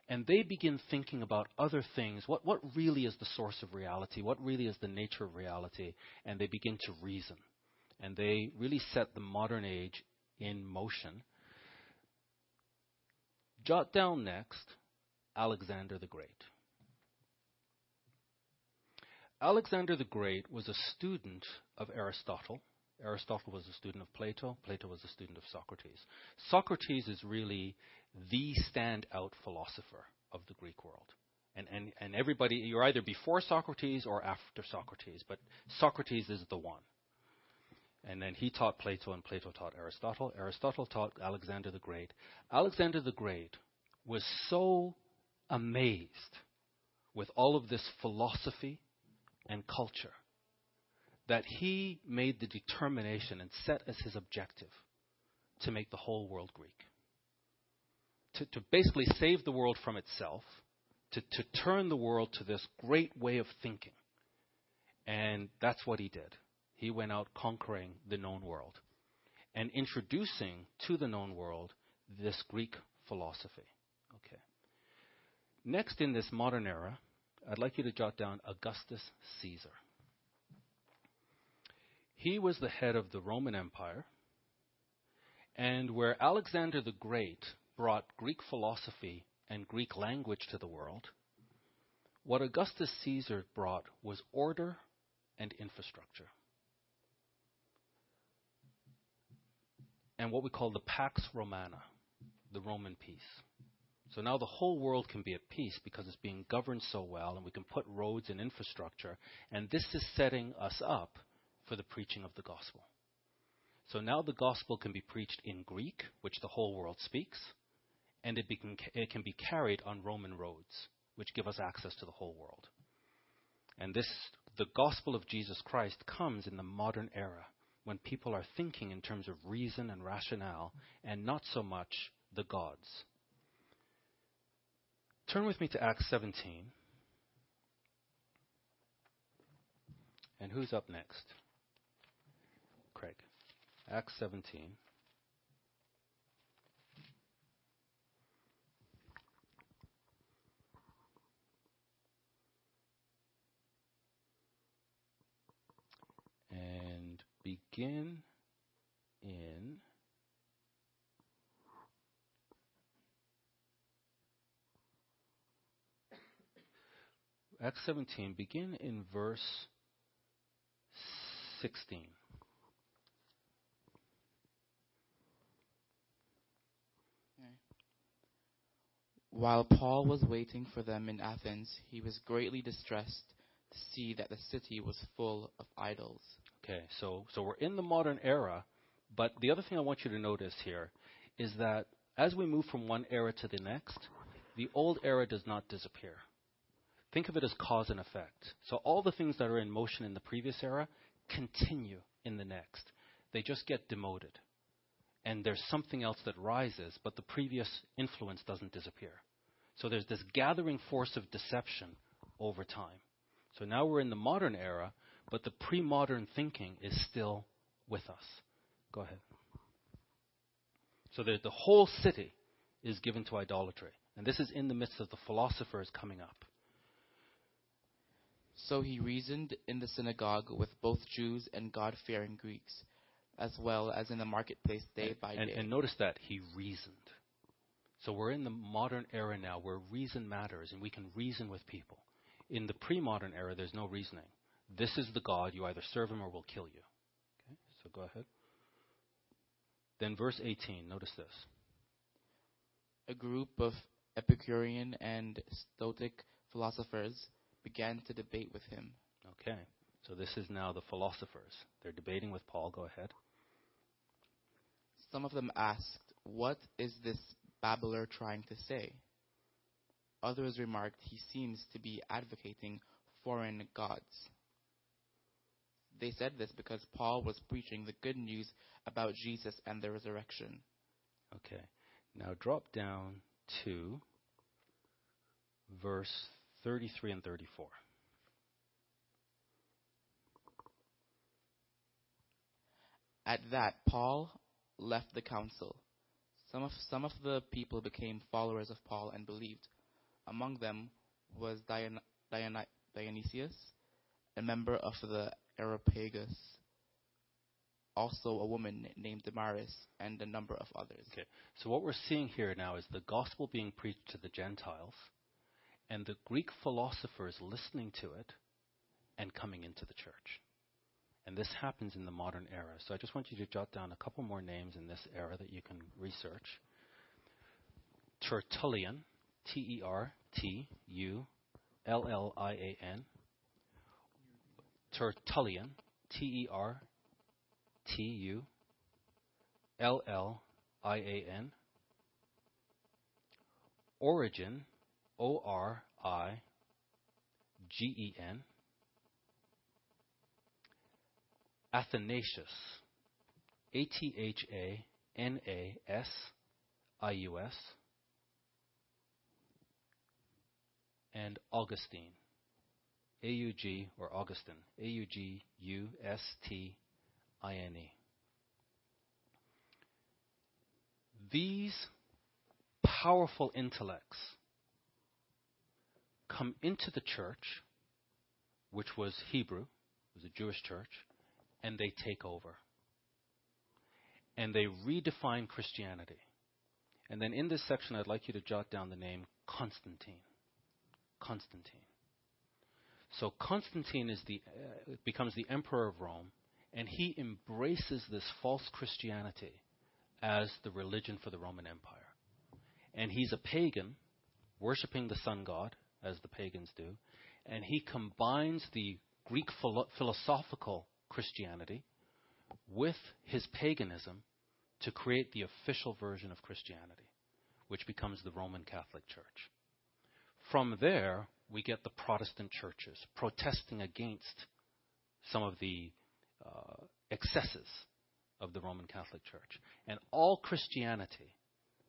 And they begin thinking about other things. What, what really is the source of reality? What really is the nature of reality? And they begin to reason. And they really set the modern age in motion. Jot down next Alexander the Great. Alexander the Great was a student of Aristotle. Aristotle was a student of Plato. Plato was a student of Socrates. Socrates is really the standout philosopher of the Greek world. And, and, and everybody, you're either before Socrates or after Socrates, but Socrates is the one. And then he taught Plato, and Plato taught Aristotle. Aristotle taught Alexander the Great. Alexander the Great was so amazed with all of this philosophy and culture that he made the determination and set as his objective to make the whole world Greek. To, to basically save the world from itself, to, to turn the world to this great way of thinking. And that's what he did. He went out conquering the known world and introducing to the known world this Greek philosophy. Okay. Next in this modern era, I'd like you to jot down Augustus Caesar. He was the head of the Roman Empire, and where Alexander the Great brought Greek philosophy and Greek language to the world, what Augustus Caesar brought was order and infrastructure. And what we call the Pax Romana, the Roman peace. So now the whole world can be at peace because it's being governed so well, and we can put roads and infrastructure. And this is setting us up for the preaching of the gospel. So now the gospel can be preached in Greek, which the whole world speaks, and it, it can be carried on Roman roads which give us access to the whole world. And this, the gospel of Jesus Christ comes in the modern era when people are thinking in terms of reason and rationale and not so much the gods. Turn with me to Acts 17. And who's up next? Craig. Acts 17. And begin in Acts 17, begin in verse 16. While Paul was waiting for them in Athens, he was greatly distressed to see that the city was full of idols. Okay, so so we're in the modern era, but the other thing I want you to notice here is that as we move from one era to the next, the old era does not disappear. Think of it as cause and effect. So all the things that are in motion in the previous era continue in the next. They just get demoted. And there's something else that rises, but the previous influence doesn't disappear. So there's this gathering force of deception over time. So now we're in the modern era, but the pre modern thinking is still with us. Go ahead. So the, the whole city is given to idolatry. And this is in the midst of the philosophers coming up. So he reasoned in the synagogue with both Jews and God fearing Greeks, as well as in the marketplace day and, by and, day. And notice that he reasoned. So we're in the modern era now where reason matters and we can reason with people. In the pre modern era, there's no reasoning. This is the God, you either serve him or we'll kill you. Okay, so go ahead. Then verse 18, notice this. A group of Epicurean and Stoic philosophers began to debate with him. Okay, so this is now the philosophers. They're debating with Paul. Go ahead. Some of them asked, What is this babbler trying to say? Others remarked, He seems to be advocating foreign gods. They said this because Paul was preaching the good news about Jesus and the resurrection. Okay, now drop down to verse 33 and 34. At that, Paul left the council. Some of, some of the people became followers of Paul and believed. Among them was Dion, Dion, Dionysius, a member of the Areopagus, also a woman named Damaris, and a number of others. Okay, so what we're seeing here now is the gospel being preached to the Gentiles, and the Greek philosophers listening to it and coming into the church. And this happens in the modern era. So I just want you to jot down a couple more names in this era that you can research. Tertullian, T E R T U L L I A N. Tertullian, T E R T U L L I A N. Origen, O R I G E N. Athanasius, A T H A N A S I U S. And Augustine, A U G or Augustine, A U G U S T I N E. These powerful intellects come into the church, which was Hebrew, it was a Jewish church, and they take over. And they redefine Christianity. And then in this section, I'd like you to jot down the name Constantine. Constantine. So Constantine the, uh, becomes the emperor of Rome, and he embraces this false Christianity as the religion for the Roman Empire. And he's a pagan, worshiping the sun god, as the pagans do, and he combines the Greek philo- philosophical Christianity with his paganism to create the official version of Christianity, which becomes the Roman Catholic Church. from there, we get the Protestant churches protesting against some of the uh, excesses of the Roman Catholic Church. And all Christianity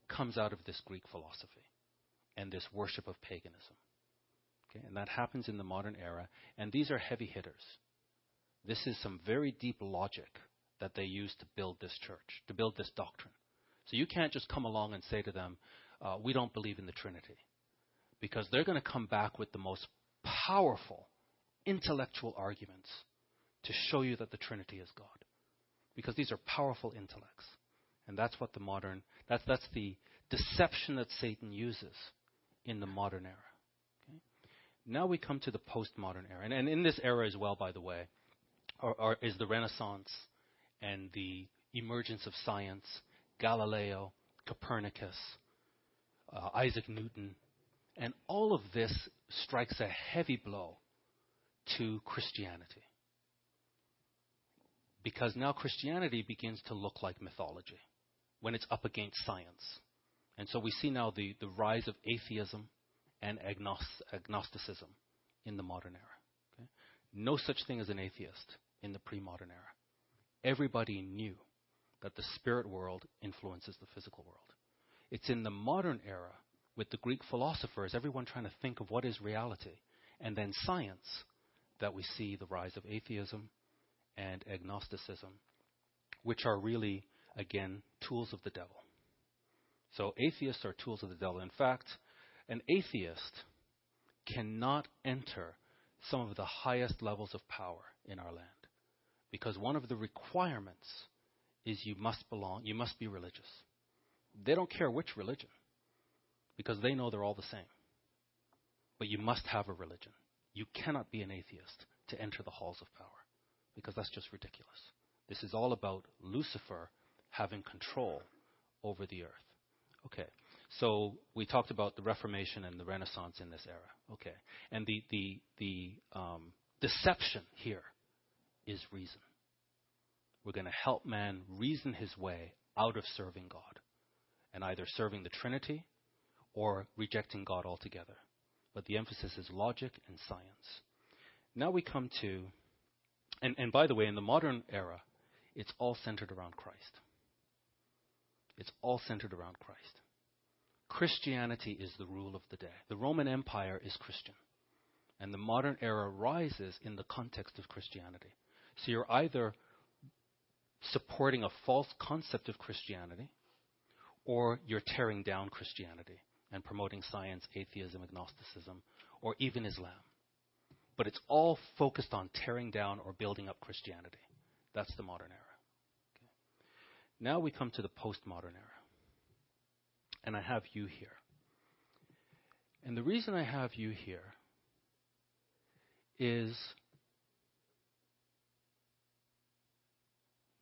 comes out of this Greek philosophy and this worship of paganism. Okay? And that happens in the modern era. And these are heavy hitters. This is some very deep logic that they use to build this church, to build this doctrine. So you can't just come along and say to them, uh, we don't believe in the Trinity. Because they're going to come back with the most powerful intellectual arguments to show you that the Trinity is God. Because these are powerful intellects. And that's what the modern, that's, that's the deception that Satan uses in the modern era. Okay? Now we come to the postmodern era. And, and in this era as well, by the way, are, are, is the Renaissance and the emergence of science, Galileo, Copernicus, uh, Isaac Newton, and all of this strikes a heavy blow to Christianity. Because now Christianity begins to look like mythology when it's up against science. And so we see now the, the rise of atheism and agnosticism in the modern era. Okay? No such thing as an atheist in the pre modern era. Everybody knew that the spirit world influences the physical world. It's in the modern era with the Greek philosophers, everyone trying to think of what is reality, and then science, that we see the rise of atheism and agnosticism, which are really, again, tools of the devil. So atheists are tools of the devil. In fact, an atheist cannot enter some of the highest levels of power in our land because one of the requirements is you must belong, you must be religious. They don't care which religion because they know they're all the same. But you must have a religion. You cannot be an atheist to enter the halls of power because that's just ridiculous. This is all about Lucifer having control over the earth. Okay. So we talked about the Reformation and the Renaissance in this era. Okay. And the, the, the um, deception here is reason. We're going to help man reason his way out of serving God and either serving the Trinity or rejecting God altogether. But the emphasis is logic and science. Now we come to, and, and by the way, in the modern era, it's all centered around Christ. It's all centered around Christ. Christianity is the rule of the day. The Roman Empire is Christian. And the modern era rises in the context of Christianity. So you're either supporting a false concept of Christianity, or you're tearing down Christianity and promoting science, atheism, agnosticism, or even Islam. But it's all focused on tearing down or building up Christianity. That's the modern era. Okay. Now we come to the postmodern era. And I have you here. And the reason I have you here is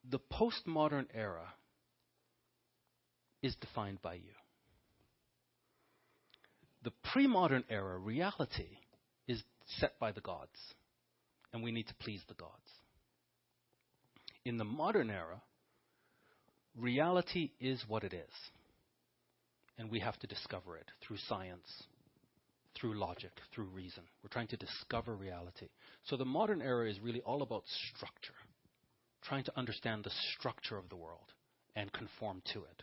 the postmodern era is defined by you. The pre modern era reality is set by the gods, and we need to please the gods. In the modern era, reality is what it is, and we have to discover it through science, through logic, through reason. We're trying to discover reality. So the modern era is really all about structure trying to understand the structure of the world and conform to it.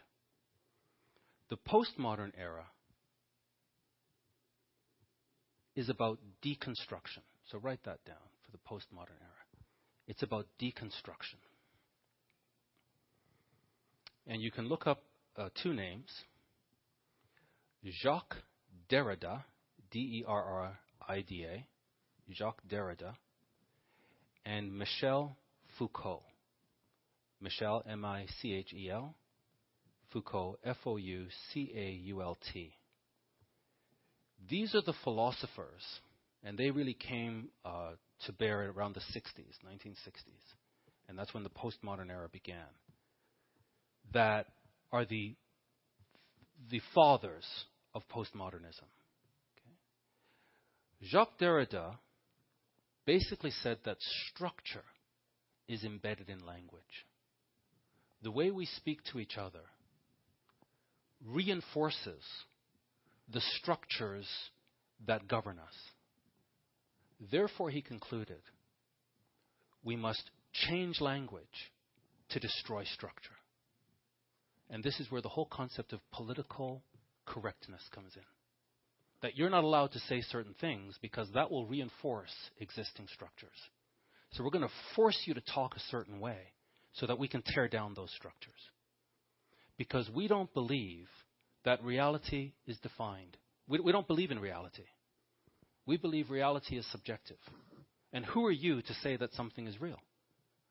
The postmodern era is about deconstruction. So write that down for the postmodern era. It's about deconstruction. And you can look up uh, two names Jacques Derrida, D E R R I D A, Jacques Derrida, and Michel Foucault. Michel, M I C H E L. Foucault, F O U C A U L T. These are the philosophers, and they really came uh, to bear around the 60s, 1960s. And that's when the postmodern era began. That are the, the fathers of postmodernism. Okay? Jacques Derrida basically said that structure is embedded in language. The way we speak to each other reinforces the structures that govern us. Therefore, he concluded, we must change language to destroy structure. And this is where the whole concept of political correctness comes in. That you're not allowed to say certain things because that will reinforce existing structures. So we're going to force you to talk a certain way so that we can tear down those structures. Because we don't believe that reality is defined. We, we don't believe in reality. We believe reality is subjective. And who are you to say that something is real?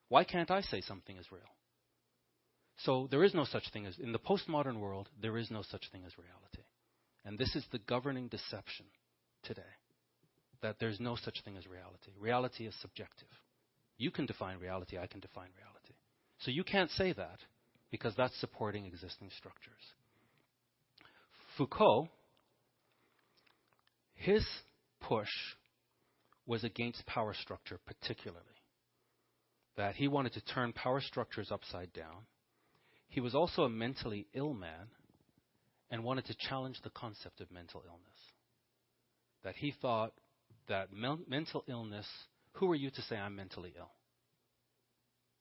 Why can't I say something is real? So there is no such thing as, in the postmodern world, there is no such thing as reality. And this is the governing deception today that there's no such thing as reality. Reality is subjective. You can define reality, I can define reality. So you can't say that because that's supporting existing structures. Foucault, his push was against power structure, particularly. That he wanted to turn power structures upside down. He was also a mentally ill man and wanted to challenge the concept of mental illness. That he thought that mental illness, who are you to say I'm mentally ill?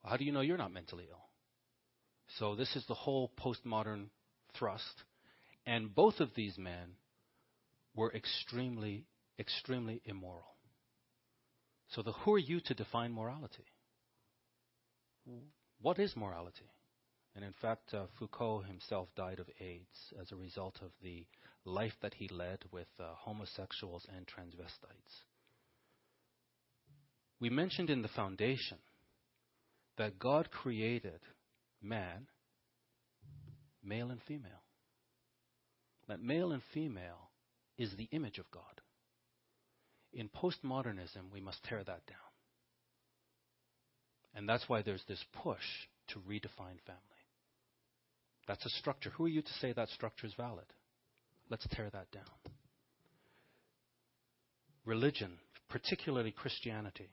How do you know you're not mentally ill? So this is the whole postmodern thrust. And both of these men were extremely, extremely immoral. So the who are you to define morality? What is morality? And in fact, uh, Foucault himself died of AIDS as a result of the life that he led with uh, homosexuals and transvestites. We mentioned in the foundation that God created man, male and female. That male and female is the image of God. In postmodernism, we must tear that down. And that's why there's this push to redefine family. That's a structure. Who are you to say that structure is valid? Let's tear that down. Religion, particularly Christianity,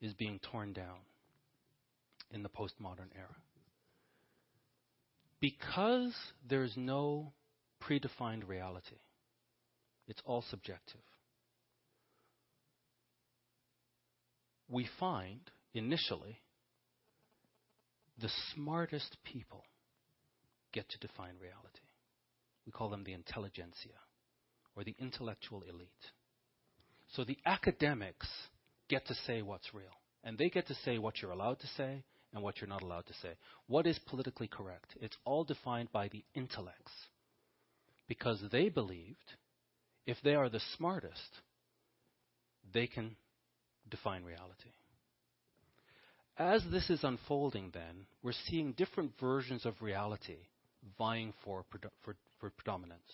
is being torn down in the postmodern era. Because there's no predefined reality, it's all subjective. We find, initially, the smartest people get to define reality. We call them the intelligentsia, or the intellectual elite. So the academics get to say what's real, and they get to say what you're allowed to say and what you're not allowed to say. What is politically correct? It's all defined by the intellects. Because they believed if they are the smartest, they can define reality. As this is unfolding, then, we're seeing different versions of reality vying for, for, for predominance.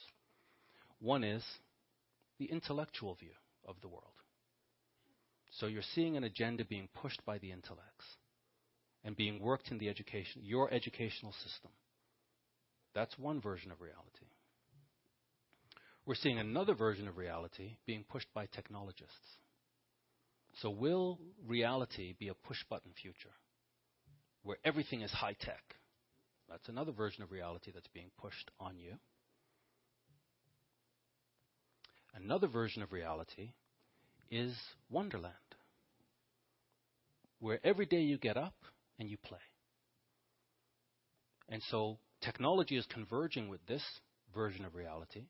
One is the intellectual view of the world. So you're seeing an agenda being pushed by the intellects and being worked in the education, your educational system. That's one version of reality. We're seeing another version of reality being pushed by technologists. So, will reality be a push button future where everything is high tech? That's another version of reality that's being pushed on you. Another version of reality is Wonderland, where every day you get up and you play. And so technology is converging with this version of reality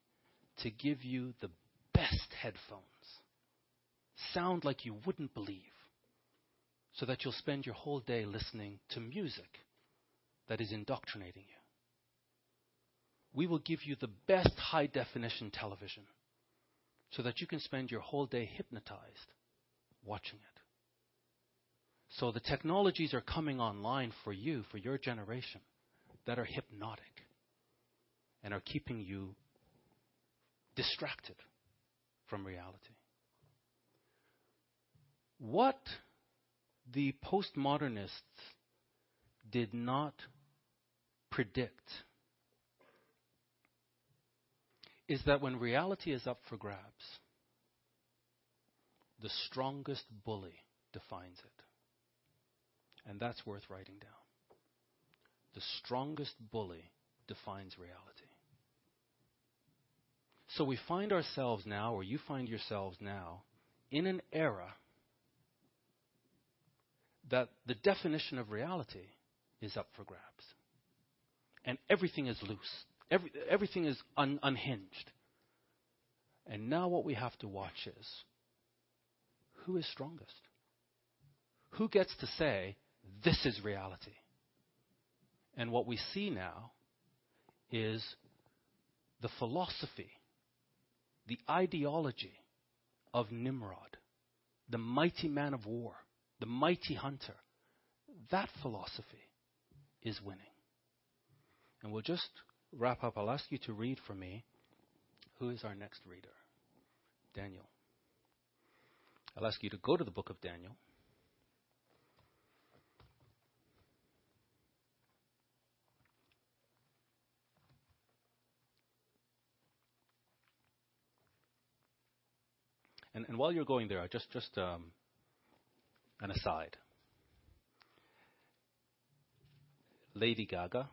to give you the best headphones. Sound like you wouldn't believe. So that you'll spend your whole day listening to music that is indoctrinating you. We will give you the best high definition television so that you can spend your whole day hypnotized watching it. So the technologies are coming online for you, for your generation, that are hypnotic and are keeping you distracted from reality. What the postmodernists did not predict is that when reality is up for grabs, the strongest bully defines it. And that's worth writing down. The strongest bully defines reality. So we find ourselves now, or you find yourselves now, in an era that the definition of reality is up for grabs. And everything is loose, Every, everything is un, unhinged. And now what we have to watch is who is strongest? Who gets to say, this is reality? And what we see now is the philosophy, the ideology of Nimrod, the mighty man of war, the mighty hunter. That philosophy is winning. And we'll just wrap up. I'll ask you to read for me who is our next reader? Daniel. I'll ask you to go to the book of Daniel. And, while you're going there, just just um, an aside. Lady Gaga,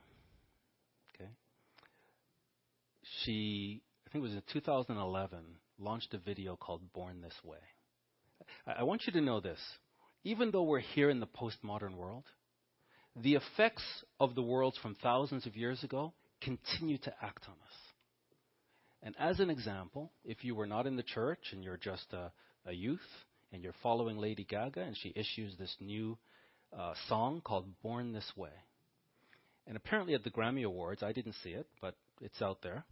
okay, she I think it was in 2011 launched a video called "Born This Way." I, I want you to know this: even though we're here in the postmodern world, the effects of the worlds from thousands of years ago continue to act on us. And as an example, if you were not in the church and you're just a, a youth and you're following Lady Gaga and she issues this new uh, song called Born This Way. And apparently at the Grammy Awards, I didn't see it, but it's out there,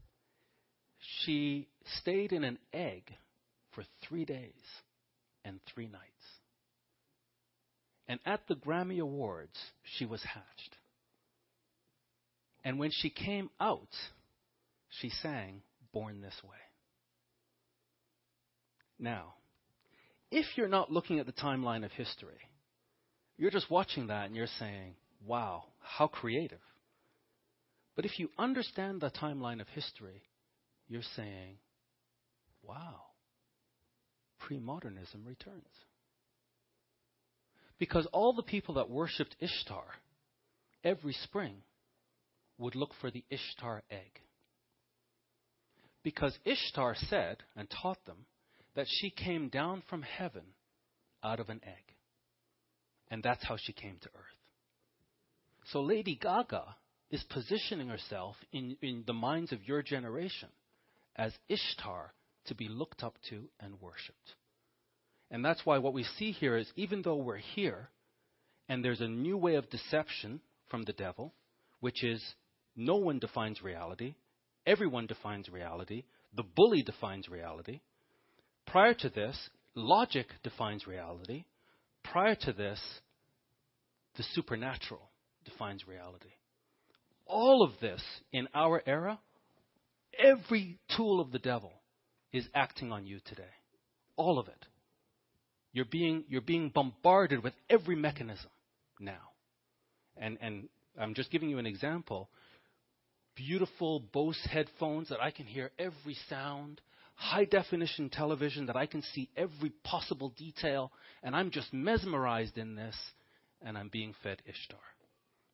she stayed in an egg for three days and three nights. And at the Grammy Awards, she was hatched. And when she came out, she sang born this way. Now, if you're not looking at the timeline of history, you're just watching that and you're saying, wow, how creative. But if you understand the timeline of history, you're saying, wow, pre-modernism returns. Because all the people that worshipped Ishtar every spring would look for the Ishtar egg. Because Ishtar said and taught them that she came down from heaven out of an egg. And that's how she came to earth. So Lady Gaga is positioning herself in, in the minds of your generation as Ishtar to be looked up to and worshipped. And that's why what we see here is even though we're here and there's a new way of deception from the devil, which is no one defines reality, Everyone defines reality. The bully defines reality. Prior to this, logic defines reality. Prior to this, the supernatural defines reality. All of this in our era, every tool of the devil is acting on you today. All of it. You're being, you're being bombarded with every mechanism now. And, and I'm just giving you an example beautiful Bose headphones that I can hear every sound, high definition television that I can see every possible detail, and I'm just mesmerized in this, and I'm being fed Ishtar,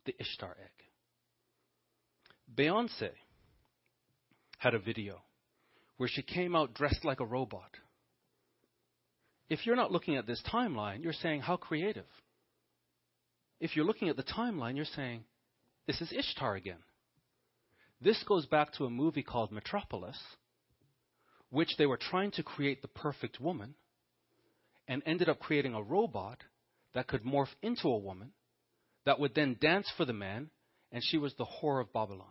the Ishtar egg. Beyonce had a video where she came out dressed like a robot. If you're not looking at this timeline, you're saying, How creative. If you're looking at the timeline, you're saying, This is Ishtar again. This goes back to a movie called Metropolis, which they were trying to create the perfect woman and ended up creating a robot that could morph into a woman that would then dance for the man, and she was the whore of Babylon.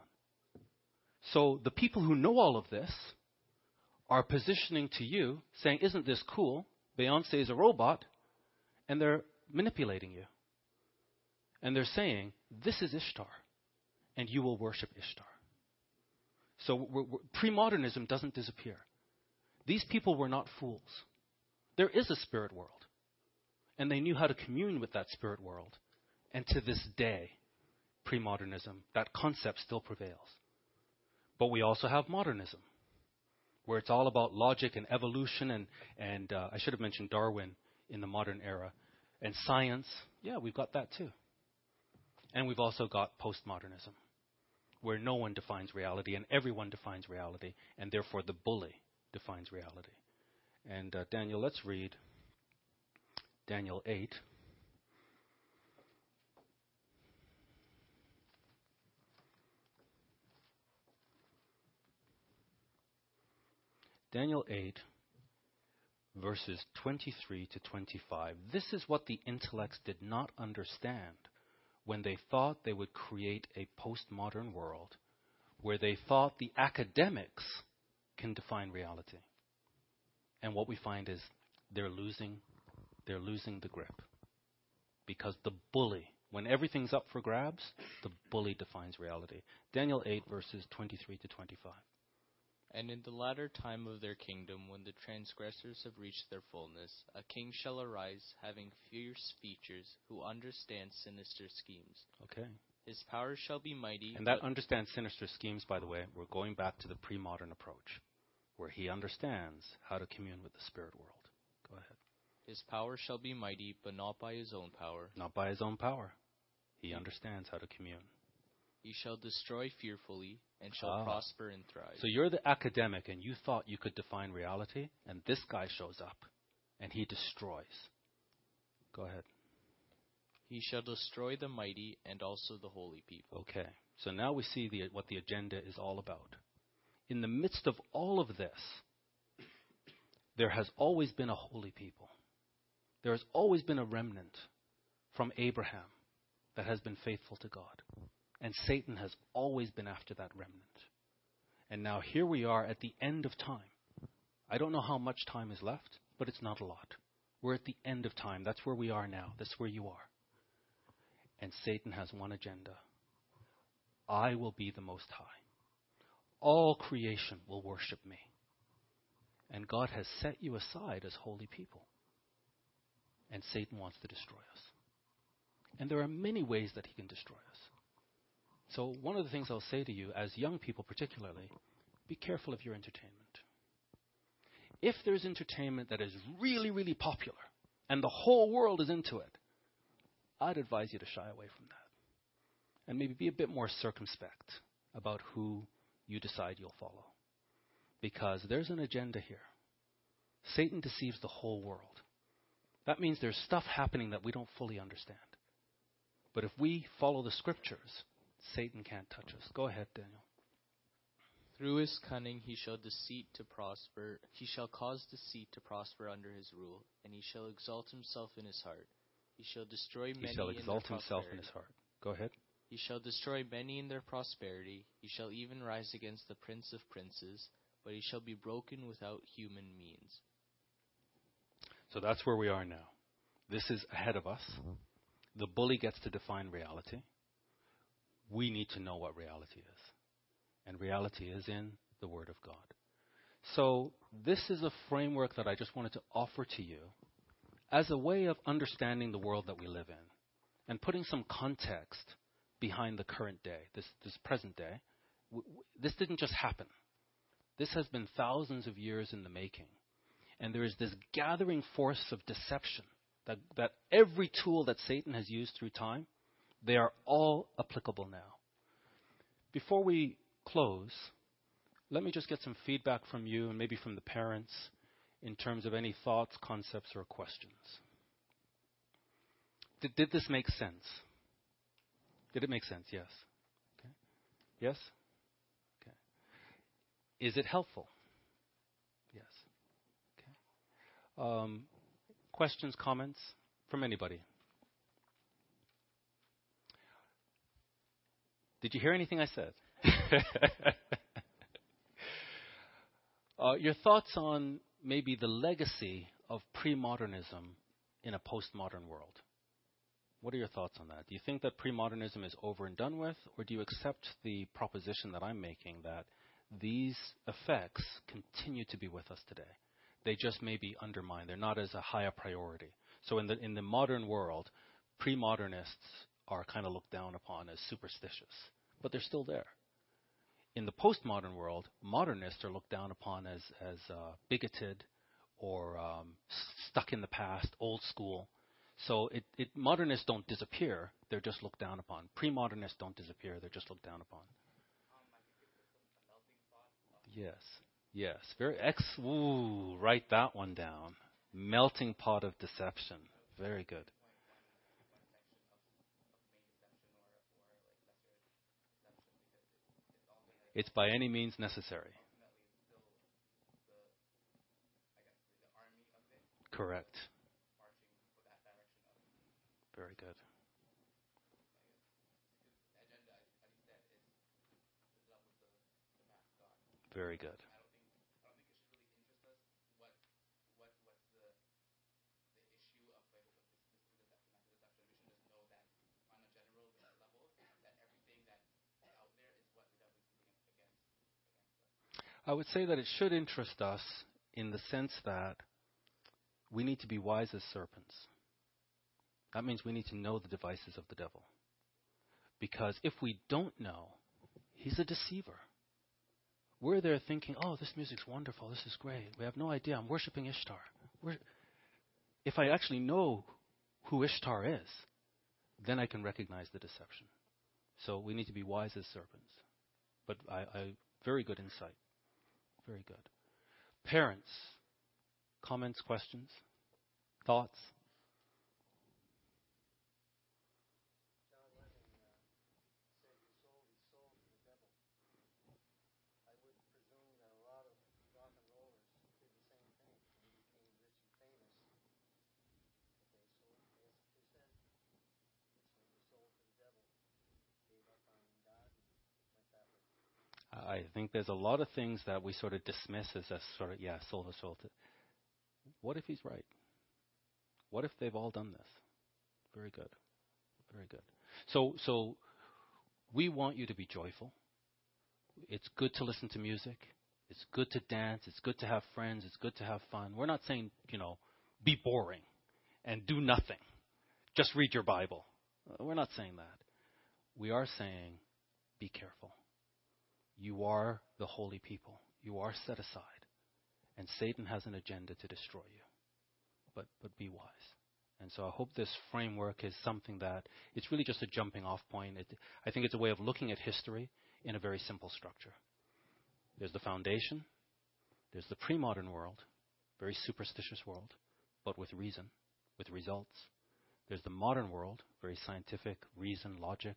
So the people who know all of this are positioning to you, saying, Isn't this cool? Beyonce is a robot, and they're manipulating you. And they're saying, This is Ishtar, and you will worship Ishtar. So we're, we're, pre-modernism doesn't disappear. These people were not fools. There is a spirit world. And they knew how to commune with that spirit world. And to this day, pre-modernism, that concept still prevails. But we also have modernism, where it's all about logic and evolution, and, and uh, I should have mentioned Darwin in the modern era. And science, yeah, we've got that too. And we've also got postmodernism. Where no one defines reality and everyone defines reality, and therefore the bully defines reality. And uh, Daniel, let's read Daniel 8. Daniel 8, verses 23 to 25. This is what the intellects did not understand when they thought they would create a postmodern world where they thought the academics can define reality. And what we find is they're losing they're losing the grip. Because the bully, when everything's up for grabs, the bully defines reality. Daniel 8 verses 23 to 25. And in the latter time of their kingdom, when the transgressors have reached their fullness, a king shall arise, having fierce features, who understands sinister schemes. Okay. His power shall be mighty. And that understands sinister schemes, by the way, we're going back to the pre modern approach, where he understands how to commune with the spirit world. Go ahead. His power shall be mighty, but not by his own power. Not by his own power. He understands how to commune. He shall destroy fearfully, and shall Ah. prosper and thrive. So you're the academic and you thought you could define reality, and this guy shows up and he destroys. Go ahead. He shall destroy the mighty and also the holy people. Okay. So now we see the, what the agenda is all about. In the midst of all of this, there has always been a holy people. There has always been a remnant from Abraham that has been faithful to God. And Satan has always been after that remnant. And now here we are at the end of time. I don't know how much time is left, but it's not a lot. We're at the end of time. That's where we are now. That's where you are. And Satan has one agenda I will be the Most High. All creation will worship me. And God has set you aside as holy people. And Satan wants to destroy us. And there are many ways that he can destroy us. So, one of the things I'll say to you, as young people particularly, be careful of your entertainment. If there's entertainment that is really, really popular, and the whole world is into it, I'd advise you to shy away from that. And maybe be a bit more circumspect about who you decide you'll follow. Because there's an agenda here. Satan deceives the whole world. That means there's stuff happening that we don't fully understand. But if we follow the scriptures, Satan can't touch us. Go ahead, Daniel. Through his cunning he shall deceit to prosper. He shall cause deceit to prosper under his rule, and he shall exalt himself in his heart. He shall destroy many He shall in exalt himself in his heart. Go ahead. He shall destroy many in their prosperity. He shall even rise against the prince of princes, but he shall be broken without human means. So that's where we are now. This is ahead of us. The bully gets to define reality. We need to know what reality is. And reality is in the Word of God. So, this is a framework that I just wanted to offer to you as a way of understanding the world that we live in and putting some context behind the current day, this, this present day. W- w- this didn't just happen. This has been thousands of years in the making. And there is this gathering force of deception that, that every tool that Satan has used through time, they are all applicable now. Before we close, let me just get some feedback from you and maybe from the parents in terms of any thoughts, concepts, or questions. Did, did this make sense? Did it make sense? Yes. Okay. Yes? Okay. Is it helpful? Yes. Okay. Um, questions, comments from anybody? Did you hear anything I said? [LAUGHS] uh, your thoughts on maybe the legacy of pre-modernism in a postmodern world? What are your thoughts on that? Do you think that pre-modernism is over and done with, or do you accept the proposition that I'm making that these effects continue to be with us today? They just may be undermined. They're not as a higher priority. So in the in the modern world, pre-modernists are kind of looked down upon as superstitious, but they're still there. In the postmodern world, modernists are looked down upon as as uh, bigoted or um, stuck in the past, old school. So it, it, modernists don't disappear; they're just looked down upon. Pre-modernists don't disappear; they're just looked down upon. Yes. Yes. Very ex. Ooh, write that one down. Melting pot of deception. Very good. It's by any means necessary. Correct. Very good. Very good. I would say that it should interest us in the sense that we need to be wise as serpents. That means we need to know the devices of the devil. Because if we don't know, he's a deceiver. We're there thinking, oh, this music's wonderful, this is great. We have no idea. I'm worshiping Ishtar. We're, if I actually know who Ishtar is, then I can recognize the deception. So we need to be wise as serpents. But I, I very good insight. Very good. Parents, comments, questions, thoughts? I think there's a lot of things that we sort of dismiss as a sort of, yeah, soul to. What if he's right? What if they've all done this? Very good. Very good. So, so we want you to be joyful. It's good to listen to music. It's good to dance. It's good to have friends. It's good to have fun. We're not saying, you know, be boring and do nothing. Just read your Bible. We're not saying that. We are saying, be careful. You are the holy people. You are set aside. And Satan has an agenda to destroy you. But, but be wise. And so I hope this framework is something that it's really just a jumping off point. It, I think it's a way of looking at history in a very simple structure. There's the foundation, there's the pre modern world, very superstitious world, but with reason, with results. There's the modern world, very scientific, reason, logic,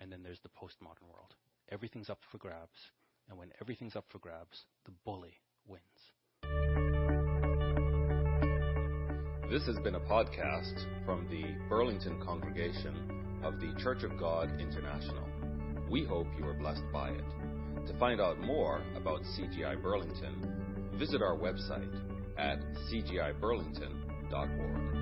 and then there's the postmodern world everything's up for grabs. And when everything's up for grabs, the bully wins. This has been a podcast from the Burlington congregation of the Church of God International. We hope you are blessed by it. To find out more about CGI Burlington, visit our website at cgiburlington.org.